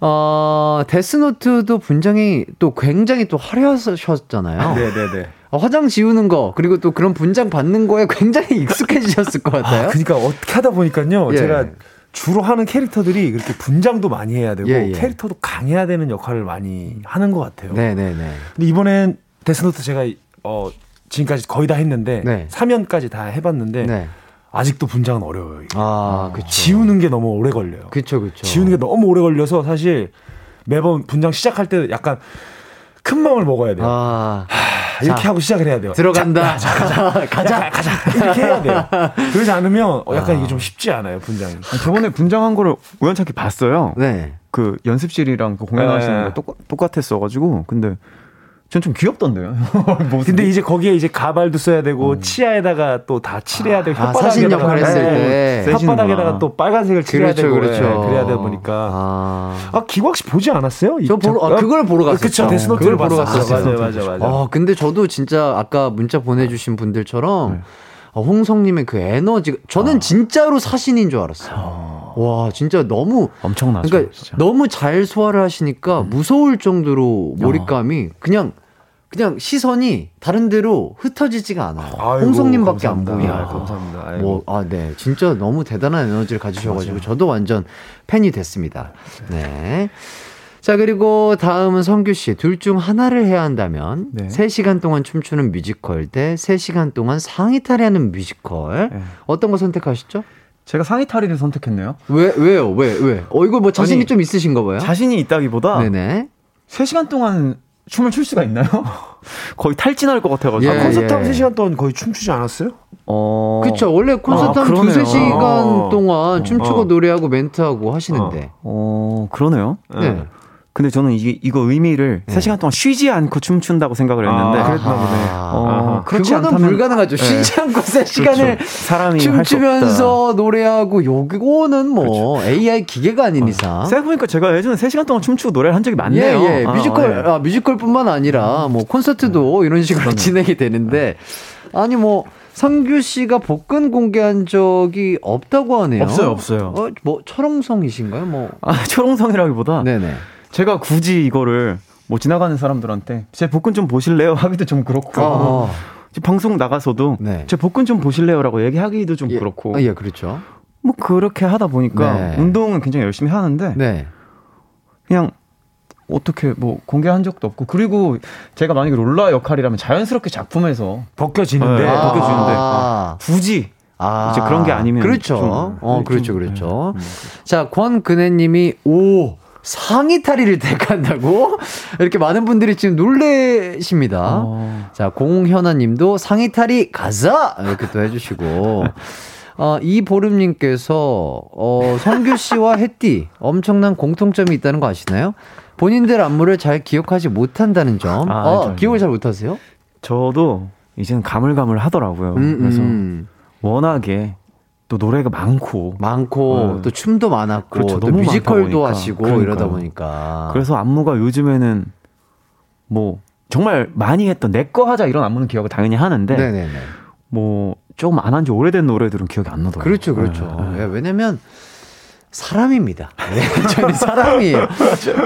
A: 어, 데스노트도 분장이 또 굉장히 또 화려하셨잖아요. 네네네. 네, 네. 어, 화장 지우는 거 그리고 또 그런 분장 받는 거에 굉장히 익숙해지셨을 것 같아요.
F: 아, 그러니까 어떻게 하다 보니까요. 예. 제가 주로 하는 캐릭터들이 그렇게 분장도 많이 해야 되고 예, 예. 캐릭터도 강해야 되는 역할을 많이 하는 것 같아요. 네네네. 네, 근데 이번엔 데스노트 제가 어 지금까지 거의 다 했는데 네. 3연까지 다 해봤는데 네. 아직도 분장은 어려워요. 이게. 아, 그 지우는 게 너무 오래 걸려요.
A: 그렇죠, 그렇죠.
F: 지우는 게 너무 오래 걸려서 사실 매번 분장 시작할 때 약간 큰 마음을 먹어야 돼요. 아. 하, 이렇게 자, 하고 시작을 해야 돼요.
A: 들어간다. 자, 자, 가자, 가자,
F: 가자. 이렇게 해야 돼요. 그러지 않으면 어, 약간 아. 이게 좀 쉽지 않아요, 분장이.
G: 저번에 분장한 거를 우연찮게 봤어요. 네. 그 연습실이랑 그 공연하시는 네. 거 똑, 똑같았어가지고. 근데 전좀 귀엽던데요.
F: 근데 이제 거기에 이제 가발도 써야 되고 음. 치아에다가 또 다 칠해야 되고 아,
A: 사진 역할 했을 때
F: 혓바닥에다가 또 빨간색을 칠해야 그렇죠, 되고 그렇죠. 네, 그래야 되다 보니까 아, 아 기광 씨 보지 않았어요? 저 보러
A: 아, 그걸 보러 갔어요.
F: 그쵸 데스노트를 네, 보러 갔어요.
A: 아,
F: 맞아맞아
A: 맞아요. 근데 저도 진짜 아까 문자 보내주신 분들처럼 네. 어, 홍성님의 그 에너지 저는 아. 진짜로 사신인 줄 알았어요. 아. 와 진짜 너무
F: 엄청나죠.
A: 그러니까 진짜. 너무 잘 소화를 하시니까 음. 무서울 정도로 몰입감이 어. 그냥 그냥 시선이 다른 데로 흩어지지가 않아요. 아이고, 홍성님밖에 안보여요 감사합니다. 뭐, 아, 네. 진짜 너무 대단한 에너지를 가지셔가지고 맞아요. 저도 완전 팬이 됐습니다. 네. 자, 그리고 다음은 성규 씨. 둘 중 하나를 해야 한다면 네. 3시간 동안 춤추는 뮤지컬 대 3시간 동안 상의 탈의하는 뮤지컬. 네. 어떤 거 선택하시죠?
G: 제가 상의 탈의를 선택했네요.
A: 왜 왜요? 왜 왜? 어 이거 뭐 자신이 아니, 좀 있으신가 봐요.
G: 자신이 있다기보다 네네. 3시간 동안 춤을 출 수가 있나요? 거의 탈진할 것 같아가지고. 예, 아,
F: 콘서트 하면 예. 3시간 동안 거의 춤추지 않았어요? 어.
A: 그쵸. 원래 콘서트 아, 하면 2, 3시간 아. 동안 어. 춤추고 어. 노래하고 멘트하고 하시는데.
G: 어, 어 그러네요. 네. 네. 근데 저는 이, 이거 의미를 네. 3시간 예. 동안 쉬지 않고 춤춘다고 생각을 했는데. 아,
A: 그랬나
G: 보네.
A: 어, 그렇지 않다면 불가능하죠. 네. 쉬지 않고 3시간을 그렇죠. 사람이 춤추면서 노래하고 요거는 뭐 그렇죠. AI 기계가 아닌 어. 이상.
G: 생각해보니까 제가 예전에 3시간 동안 춤추고 노래를 한 적이 많네요. 예,
A: 예. 아, 뮤지컬, 어, 예. 아, 뮤지컬뿐만 아니라 뭐 콘서트도 네. 이런 식으로 그러네. 진행이 되는데 네. 아니 뭐 성규 씨가 복근 공개한 적이 없다고 하네요.
G: 없어요, 없어요.
A: 어, 뭐 초롱성이신가요? 뭐
G: 아, 초롱성이라기보다 네네. 제가 굳이 이거를 뭐 지나가는 사람들한테 제 복근 좀 보실래요? 하기도 좀 그렇고. 아. 아. 방송 나가서도 네. 제 복근 좀 보실래요라고 얘기하기도 좀
A: 예.
G: 그렇고.
A: 아, 예, 그렇죠.
G: 뭐 그렇게 하다 보니까 네. 운동은 굉장히 열심히 하는데 네. 그냥 어떻게 뭐 공개한 적도 없고 그리고 제가 만약에 롤라 역할이라면 자연스럽게 작품에서
A: 벗겨지는데 네, 아~
G: 벗겨지는데 아~ 굳이 아~ 이제 그런 게 아니면
A: 그렇죠. 좀, 어, 그렇죠, 좀, 그렇죠, 그렇죠. 네. 자, 권근혜님이 오 상의 탈의를 택한다고? 이렇게 많은 분들이 지금 놀래십니다. 어. 자, 공현아 님도 상의 탈의 가자! 이렇게 또 해주시고. 어, 이보름님께서, 어, 성규 씨와 햇띠 엄청난 공통점이 있다는 거 아시나요? 본인들 안무를 잘 기억하지 못한다는 점. 아, 어, 기억을 잘 못하세요?
G: 저도 이제는 가물가물 하더라고요. 음, 그래서 음. 워낙에 또 노래가 많고
A: 많고 어. 또 춤도 많았고 그렇죠. 또 뮤지컬도 하시고 그러니까요. 이러다 보니까
G: 그래서 안무가 요즘에는 뭐 정말 많이 했던 내거 하자 이런 안무는 기억을 당연히 하는데 네네네. 뭐 조금 안 한지 오래된 노래들은 기억이 안 나더라고요.
A: 그렇죠, 그렇죠. 네, 네. 예, 왜냐면 사람입니다. 네, 저는 사람이에요.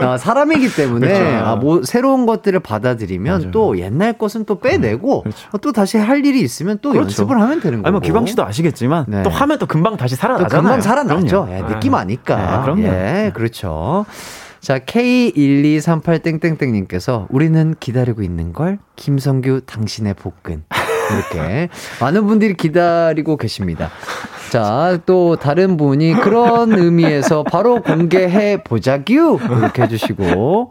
A: 아, 사람이기 때문에 그렇죠. 아, 뭐 새로운 것들을 받아들이면 맞아요. 또 옛날 것은 또 빼내고 음, 그렇죠. 또 다시 할 일이 있으면 또 그렇죠. 연습을 하면 되는 거고. 아니 뭐
G: 기광 씨도 아시겠지만 네. 또 하면 또 금방 다시 살아나잖아요.
A: 금방 살아나죠. 예, 네. 느낌 아니까. 네, 그럼요. 예, 네. 그렇죠. 자, K1238땡땡땡님께서 우리는 기다리고 있는 걸 김성규 당신의 복근. 이렇게 많은 분들이 기다리고 계십니다. 자, 또 다른 분이 그런 의미에서 바로 공개해 보자규 이렇게 해주시고.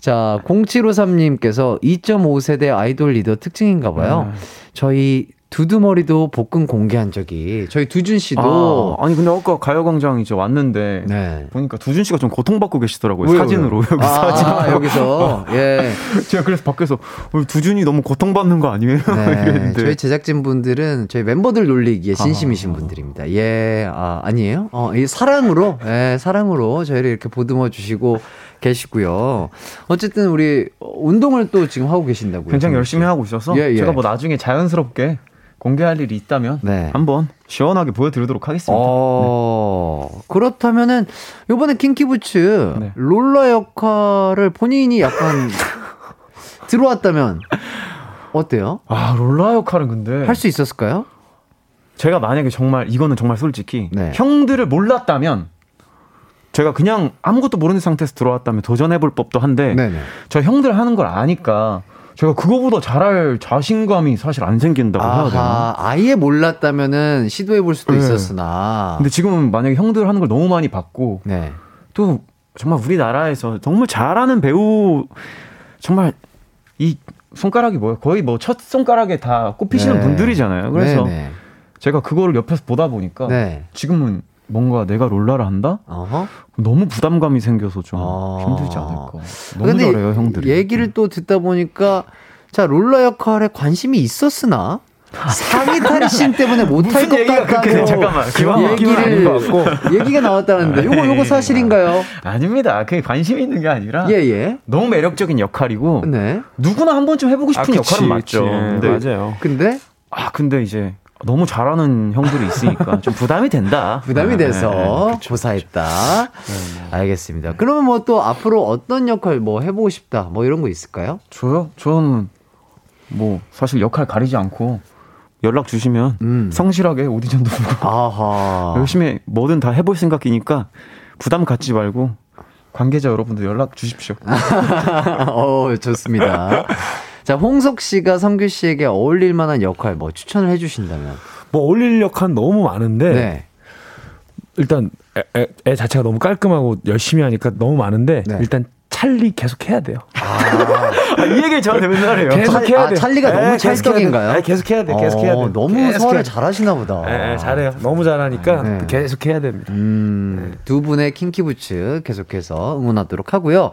A: 자, 0753님께서 2.5세대 아이돌 리더 특징인가 봐요. 네. 저희 두두머리도 복근 공개한 적이 저희 두준 씨도
G: 아, 니 근데 아까 가요광장 이제 왔는데 네. 보니까 두준 씨가 좀 고통받고 계시더라고요 왜요? 사진으로 왜요? 여기
A: 아,
G: 사진
A: 아, 여기서 예
G: 제가 그래서 밖에서 어, 두준이 너무 고통받는 거 아니에요? 네.
A: 저희 제작진 분들은 저희 멤버들 놀리기에 진심이신 아. 분들입니다 예 아, 아니에요? 어, 이 사랑으로 예 사랑으로 저희를 이렇게 보듬어 주시고 계시고요. 어쨌든 우리 운동을 또 지금 하고 계신다고요.
G: 굉장히 열심히 하고 있어서 예, 예. 제가 뭐 나중에 자연스럽게 공개할 일이 있다면 네. 한번 시원하게 보여드리도록 하겠습니다. 어...
A: 네. 그렇다면은 이번에 킹키부츠 네. 롤러 역할을 본인이 약간 들어왔다면 어때요?
F: 아롤러 역할은 근데
A: 할 수 있었을까요?
F: 제가 만약에 정말 이거는 정말 솔직히 네. 형들을 몰랐다면 제가 그냥 아무것도 모르는 상태에서 들어왔다면 도전해볼 법도 한데 네네. 저 형들 하는 걸 아니까 제가 그거보다 잘할 자신감이 사실 안 생긴다고 아하, 해야 되나? 아예
A: 몰랐다면은 시도해 볼 수도 네. 있었으나.
F: 근데 지금은
G: 만약에 형들 하는 걸 너무 많이 봤고
F: 네.
G: 또 정말 우리나라에서 정말 잘하는 배우 정말 이 손가락이 뭐야 거의 뭐 첫 손가락에 다 꼽히시는 네. 분들이잖아요. 그래서 네, 네. 제가 그거를 옆에서 보다 보니까 네. 지금은 뭔가 내가 롤라를 한다? 어허. 너무 부담감이 생겨서 좀 아. 힘들지 않을까. 너무 근데 잘해요 형들이.
A: 얘기를 음. 또 듣다 보니까 자 롤라 역할에 관심이 있었으나 상의 탈신 때문에 못할 것 같다는
G: 잠깐만 기왕
A: 얘기를 같고 얘기가 나왔다는데 아, 요거 요거 예, 예. 사실인가요?
G: 아닙니다. 그게 관심 있는 게 아니라 예, 예. 너무 매력적인 역할이고 네. 누구나 한 번쯤 해보고 싶은 아, 역할은 맞죠.
A: 예, 맞아요. 근데
G: 아 근데 이제 너무 잘하는 형들이 있으니까 좀 부담이 된다.
A: 부담이 돼서 네, 네, 네. 그쵸, 사했다 그쵸. 네, 알겠습니다. 그러면 뭐 또 앞으로 어떤 역할 뭐 해보고 싶다 뭐 이런 거 있을까요?
G: 저요? 저는 뭐 사실 역할 가리지 않고 연락 주시면 음. 성실하게 오디션도 보고 아하. 열심히 뭐든 다 해볼 생각이니까 부담 갖지 말고 관계자 여러분들 연락 주십시오.
A: 어, 좋습니다. 자, 홍석 씨가 성규 씨에게 어울릴 만한 역할 뭐 추천을 해주신다면?
F: 뭐 어울릴 역할 너무 많은데. 네. 일단 애, 애, 애, 자체가 너무 깔끔하고 열심히 하니까 너무 많은데 네. 일단 찰리 계속 해야 돼요. 아,
G: 아 이 얘기 저한테 맨날 해요.
A: 계속 찰, 해야 아, 네, 돼. 아, 찰리가 에, 너무 찰떡인가요?
F: 스 계속 해야 돼. 계속 해야 어,
A: 돼. 너무 소화를 잘하시나 보다. 에,
F: 네, 잘해요. 너무 잘하니까 네. 계속 해야 됩니다. 음,
A: 네. 두 분의 킹키부츠 계속해서 응원하도록 하고요.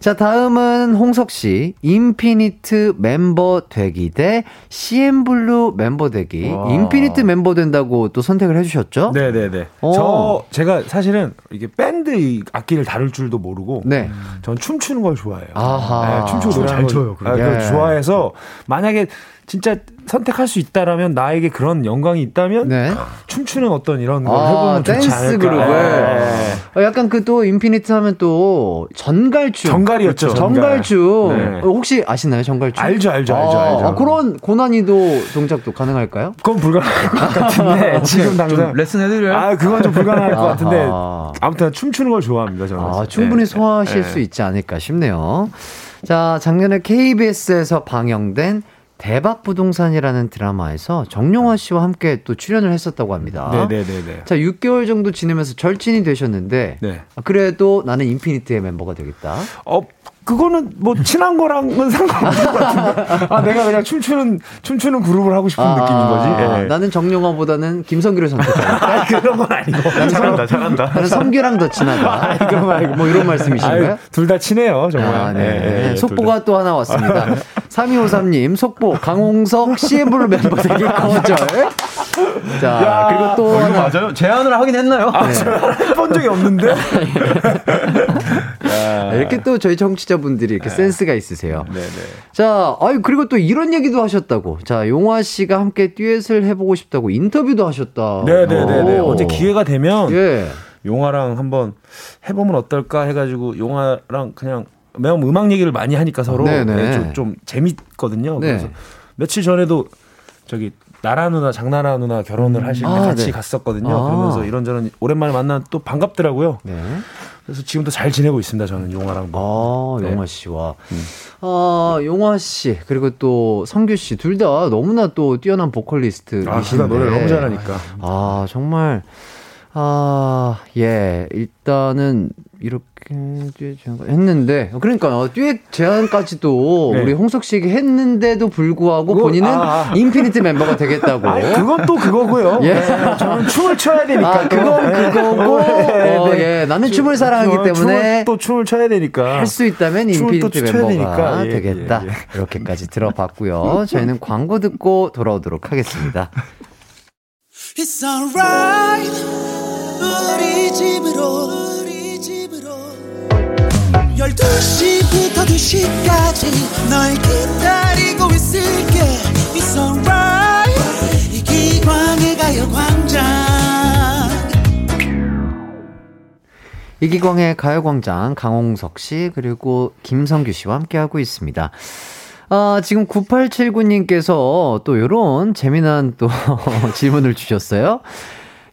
A: 자, 다음은 홍석 씨. 인피니트 멤버 되기 대 CM블루 멤버 되기. 와. 인피니트 멤버 된다고 또 선택을 해주셨죠?
F: 네네네. 오. 어. 저, 제가 사실은 이게 밴드 악기를 다룰 줄도 모르고. 네. 전 춤추는 걸 좋아해요. 아하. 네, 춤추고 아, 노래 잘 춰요. 아, 예. 좋아해서 만약에 진짜 선택할 수 있다라면 나에게 그런 영광이 있다면 네. 춤추는 어떤 이런 걸 아, 해보면 좋지
A: 댄스 그룹을 네. 어, 약간 그 또 인피니트 하면 또 전갈춤
F: 전갈이었죠 그렇죠.
A: 전갈. 춤 네. 어, 혹시 아시나요 전갈춤
F: 알죠 알죠 아, 알죠 알죠
A: 아, 그런 고난이도 동작도 가능할까요?
F: 그건 불가능할 것 같은데 아, 지금 당장
G: 레슨 해드려요?
F: 아 그건 좀 불가능할 것 같은데 아무튼 춤추는 걸 좋아합니다 저는 아,
A: 충분히 네. 소화하실 네. 수 있지 않을까 싶네요 자 작년에 KBS에서 방영된 대박 부동산이라는 드라마에서 정용화 씨와 함께 또 출연을 했었다고 합니다. 네네네. 네, 네, 네. 자, 6개월 정도 지내면서 절친이 되셨는데 네. 아, 그래도 나는 인피니트의 멤버가 되겠다. 어,
F: 그거는 뭐 친한 거랑은 상관없는 것 같은데. 아 내가 그냥 춤추는 춤추는 그룹을 하고 싶은 아, 느낌인 거지. 아,
A: 아. 예. 나는 정용화보다는 김성규를 선택했다.
F: 그런 건 아니고.
G: 잘한다, 잘한다. 나는
A: 성규랑 더 친하다. 아, 아니, 그런 아니고뭐 이런 말씀이신가요?
G: 둘 다 친해요, 정말. 아, 네. 예,
A: 예, 예 속보가 또 하나 왔습니다. 3253님 속보 강홍석 CM블루 멤버 대결 거절자 야, 그리고 또
F: 어, 하나 맞아요. 제안을 하긴 했나요? 아, 네. 제본 적이 없는데.
A: 아. 이렇게 또 저희 청취자분들이 이렇게 아. 센스가 있으세요. 네네. 네. 자, 아유 그리고 또 이런 얘기도 하셨다고. 자, 용화 씨가 함께 듀엣을 해보고 싶다고 인터뷰도 하셨다.
F: 네네네. 언제 네, 기회가 되면 예. 용화랑 한번 해보면 어떨까 해가지고 용화랑 그냥 매우 음악 얘기를 많이 하니까 서로 네, 좀, 좀 재밌거든요. 네. 그래서 며칠 전에도 저기 나라 누나 장나라 누나 결혼을 하실 때 아, 같이 네. 갔었거든요. 아. 그러면서 이런저런 오랜만에 만나 또 반갑더라고요. 네. 그래서 지금도 잘 지내고 있습니다. 저는 용화랑. 아, 네. 용화
A: 씨와. 음. 아, 용화 씨 그리고 또 성규 씨 둘 다 너무나 또 뛰어난 보컬리스트이신데. 아, 노래
G: 너무 잘하니까.
A: 아, 정말 아, 예. 일단은 이렇게 음, 했는데 그러니까 듀엣 제안까지도 네. 우리 홍석 씨에게 했는데도 불구하고 그거, 본인은 아, 아. 인피니트 멤버가 되겠다고. 아
F: 그건 또 그거고요. 예. 네, 저는 춤을 춰야 되니까. 아,
A: 그건 네. 그거고. 네, 네. 어, 예. 나는 춤, 을 사랑하기 저, 때문에 춤을,
F: 또 춤을 춰야 되니까.
A: 할 수 있다면 인피니트 멤버가 예, 예, 되겠다. 예, 예. 이렇게까지 들어봤고요. 저희는 광고 듣고 돌아오도록 하겠습니다. It's alright. 우리 집으로 12시부터 2시까지 널 기다리고 있을게 It's alright 이 기광의 가요광장 이기광의 가요광장 강홍석 씨 그리고 김성규 씨와 함께하고 있습니다. 아, 지금 9879님께서 또 요런 재미난 또 질문을 주셨어요.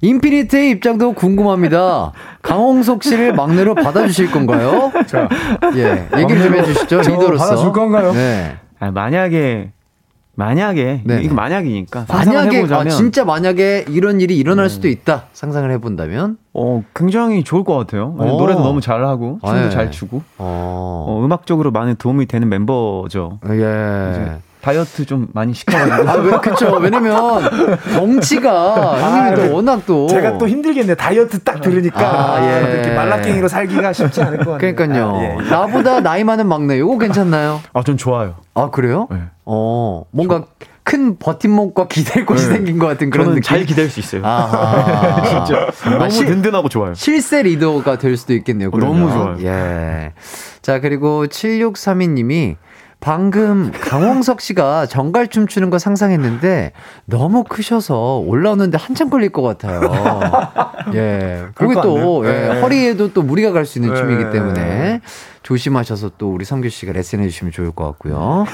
A: 인피니트의 입장도 궁금합니다. 강홍석 씨를 막내로 받아주실 건가요? 자, 예, 얘기를 좀 해주시죠. 리더로서.
F: 받아줄 건가요? 네.
G: 아니, 만약에 만약에 네. 이거 만약이니까 만약에 아,
A: 진짜 만약에 이런 일이 일어날 음. 수도 있다 상상을 해본다면
G: 어 굉장히 좋을 것 같아요 오. 어. 노래도 너무 잘하고 춤도 아, 예. 잘 추고 어. 어. 음악적으로 많은 도움이 되는 멤버죠 예. 다이어트 좀 많이 시켜가지고.
A: 아, 그렇죠. 왜냐면, 덩치가, 형님이 아, 또 네. 워낙 또.
F: 제가 또 힘들겠네. 다이어트 딱 들으니까. 아, 예. 아, 이렇게 말라깽이로 살기가 쉽지 않을 것
A: 같아요. 그러니까요. 아, 예, 예. 나보다 나이 많은 막내, 요거 괜찮나요?
G: 아, 전 좋아요.
A: 아, 그래요? 네. 어, 뭔가. 저... 큰 버팀목과 기댈 곳이 네. 생긴 것 같은 그런
G: 저는 느낌.
A: 잘
G: 기댈 수 있어요. 아, 진짜 너무 시, 든든하고 좋아요.
A: 실세 리더가 될 수도 있겠네요.
G: 그러 어, 너무 좋아요.
A: 예. 자 그리고 7632님이 방금 강홍석 씨가 정갈 춤추는 거 상상했는데 너무 크셔서 올라오는데 한참 걸릴 것 같아요. 예. 그게 또 예, 예, 예. 허리에도 또 무리가 갈 수 있는 예. 춤이기 예, 때문에 예. 조심하셔서 또 우리 성규 씨가 레슨해 주시면 좋을 것 같고요.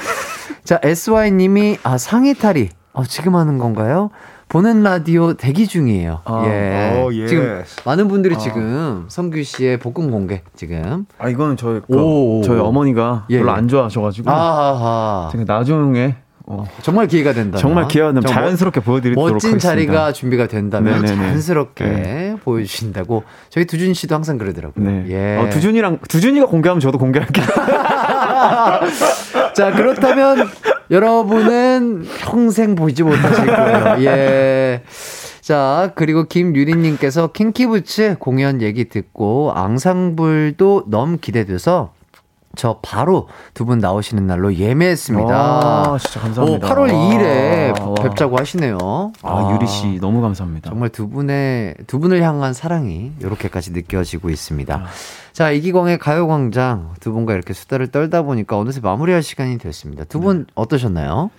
A: 자, SY 님이 아 상의 탈이 어, 아, 지금 하는 건가요? 보는 라디오 대기 중이에요. 아, 예. 오, 어, 예. 지금 많은 분들이 아. 지금 성규 씨의 복근 공개 지금.
G: 아 이거는 저희 그, 저희 어머니가 예. 별로 예. 안 좋아하셔가지고. 아하. 제가 나중에 어.
A: 정말 기회가 된다.
G: 정말 기회가 된다. 자연스럽게 보여드리도록 멋진 하겠습니다.
A: 자리가 준비가 된다면 네네네. 자연스럽게 네. 보여주신다고 저희 두준 씨도 항상 그러더라고요. 네. 예.
G: 어, 두준이랑 두준이가 공개하면 저도 공개할게요.
A: 자 그렇다면 여러분은 평생 보지 이 못하실 거예요. 예. 자, 그리고 김유리님께서 킹키부츠 공연 얘기 듣고 앙상블도 너무 기대돼서 저 바로 두 분 나오시는 날로 예매했습니다. 아,
G: 진짜 감사합니다. 오,
A: 8월 2일에 아. 와, 뵙자고 하시네요.
G: 아, 아, 유리 씨 너무 감사합니다.
A: 정말 두 분의 두 분을 향한 사랑이 이렇게까지 느껴지고 있습니다. 자, 이기광의 가요 광장 두 분과 이렇게 수다를 떨다 보니까 어느새 마무리할 시간이 됐습니다. 두분 네. 어떠셨나요?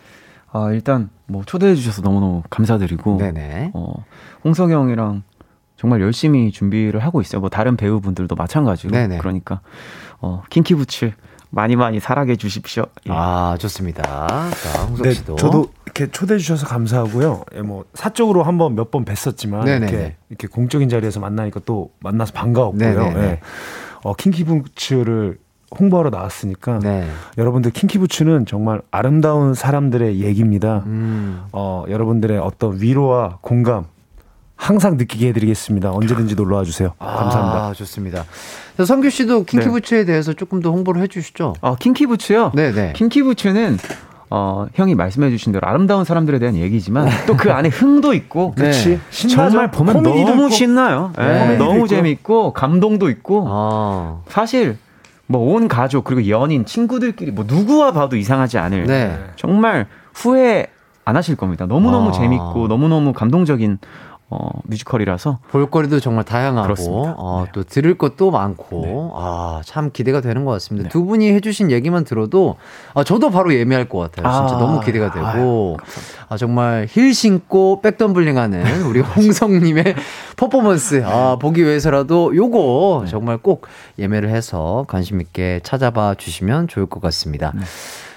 G: 아, 일단 뭐 초대해 주셔서 너무너무 감사드리고 네네. 어, 홍성영이랑 정말 열심히 준비를 하고 있어요. 뭐 다른 배우분들도 마찬가지로. 네네. 그러니까 어, 킹키부츠 많이 많이 사랑해 주십시오.
A: 예. 아 좋습니다.
F: 자 홍석 네, 씨도 저도 이렇게 초대해 주셔서 감사하고요. 예, 뭐 사적으로 한 번 몇 번 뵀었지만 네네네. 네, 이렇게 네. 이렇게 공적인 자리에서 만나니까 또 만나서 반가웠고요. 예. 어, 킹키부츠를 홍보하러 나왔으니까 네. 여러분들 킹키부츠는 정말 아름다운 사람들의 얘기입니다. 음. 어, 여러분들의 어떤 위로와 공감 항상 느끼게 해드리겠습니다. 언제든지 놀러와 주세요. 아, 감사합니다.
A: 좋습니다. 성규 씨도 킹키부츠에 네. 대해서 조금 더 홍보를 해주시죠.
G: 아 킹키부츠요? 네네. 네. 킹키부츠는 어, 형이 말씀해주신 대로 아름다운 사람들에 대한 얘기지만 네. 또그 안에 흥도 있고
F: 네. 그치 신
G: 정말 보면 너무 있고. 신나요. 네. 네. 너무 있고요. 재밌고 감동도 있고 아. 사실 뭐 온 가족 그리고 연인 친구들끼리 뭐 누구와 봐도 이상하지 않을 네. 정말 후회 안 하실 겁니다. 너무너무 아. 재밌고 너무너무 감동적인 어, 뮤지컬이라서
A: 볼거리도 정말 다양하고 어, 네. 또 들을 것도 많고 네. 아참 기대가 되는 것 같습니다. 네. 두 분이 해주신 얘기만 들어도 아, 저도 바로 예매할 것 같아요. 아, 진짜 너무 기대가 되고 아, 아 정말 힐 신고 백덤블링하는 우리 홍성님의 퍼포먼스 아, 네. 보기 위해서라도 요거 네. 정말 꼭 예매를 해서 관심 있게 찾아봐 주시면 좋을 것 같습니다. 네.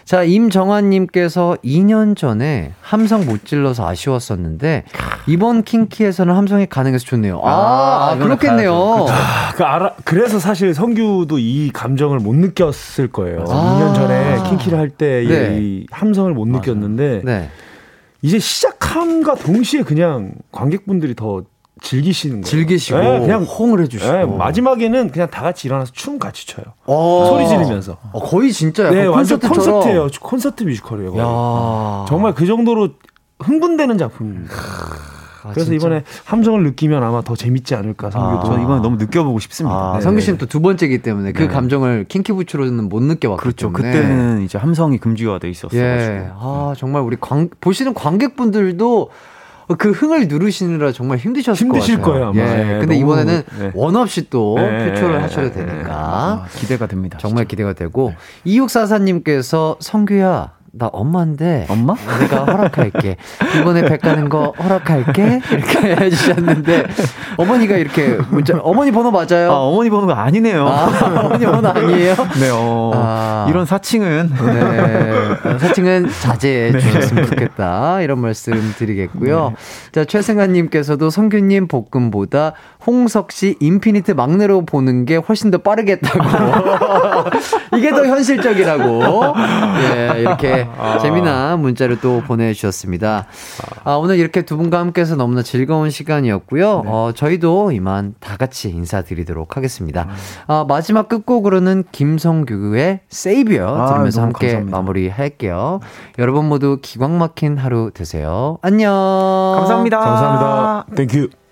A: 자, 임정환님께서 2년 전에 함성 못 질러서 아쉬웠었는데, 이번 킹키에서는 함성이 가능해서 좋네요. 아, 아, 아 그렇겠네요. 그렇죠.
F: 아, 그 알아, 그래서 사실 성규도 이 감정을 못 느꼈을 거예요. 아~ 2년 전에 킹키를 할때 네. 이 함성을 못 느꼈는데, 네. 이제 시작함과 동시에 그냥 관객분들이 더 즐기시는 거예요.
A: 즐기시고
F: 네, 그냥 호응을 해주시고 네, 마지막에는 그냥 다 같이 일어나서 춤 같이 춰요. 아. 소리 지르면서
A: 어, 거의 진짜 네, 콘서트
F: 콘서트예요. 콘서트 뮤지컬이에요. 야. 정말 그 정도로 흥분되는 작품입니다. 아, 그래서 진짜? 이번에 함정을 느끼면 아마 더 재밌지 않을까
G: 성규도. 아, 이번에 너무 느껴보고 싶습니다. 아, 네.
A: 성규 씨는 네. 또두 번째기 이 때문에 그 네. 감정을 킹키부츠로는 못 느껴봤기 그렇죠.
G: 때문에. 그때는 이제 함성이 금지화돼 있었어요. 예.
A: 아 정말 우리 관, 보시는 관객분들도 어, 그 흥을 누르시느라 정말 힘드셨을
F: 힘드실
A: 거예요.
F: 아마. 예. 네,
A: 근데 이번에는 네. 예. 원 없이 또 예, 표출을 하셔도 되니까 아,
G: 기대가 됩니다.
A: 정말 진짜. 기대가 되고 네. 이육사사님께서 성규야 나 엄마인데 엄마? 내가 허락할게 이번에 백 가는 거 허락할게 이렇게 해주셨는데 어머니가 이렇게 문자 어머니 번호 맞아요? 아,
G: 어머니 번호가 아니네요. 아,
A: 어머니 번호 아니에요?
G: 네,
A: 어,
G: 아, 이런 사칭은 네,
A: 사칭은 자제해 네. 주셨으면 좋겠다 이런 말씀 드리겠고요. 네. 자 최승아님께서도 성균님복근보다 홍석 씨 인피니트 막내로 보는 게 훨씬 더 빠르겠다고 이게 더 현실적이라고 예 이렇게 아. 재미난 문자를 또 보내주셨습니다. 아, 오늘 이렇게 두 분과 함께해서 너무나 즐거운 시간이었고요. 네. 어, 저희도 이만 다 같이 인사드리도록 하겠습니다. 아, 마지막 끝곡으로는 김성규의 세이비어 아, 들으면서 함께 감사합니다. 마무리할게요. 여러분 모두 기광 막힌 하루 되세요. 안녕. 감사합니다. 감사합니다. 땡큐.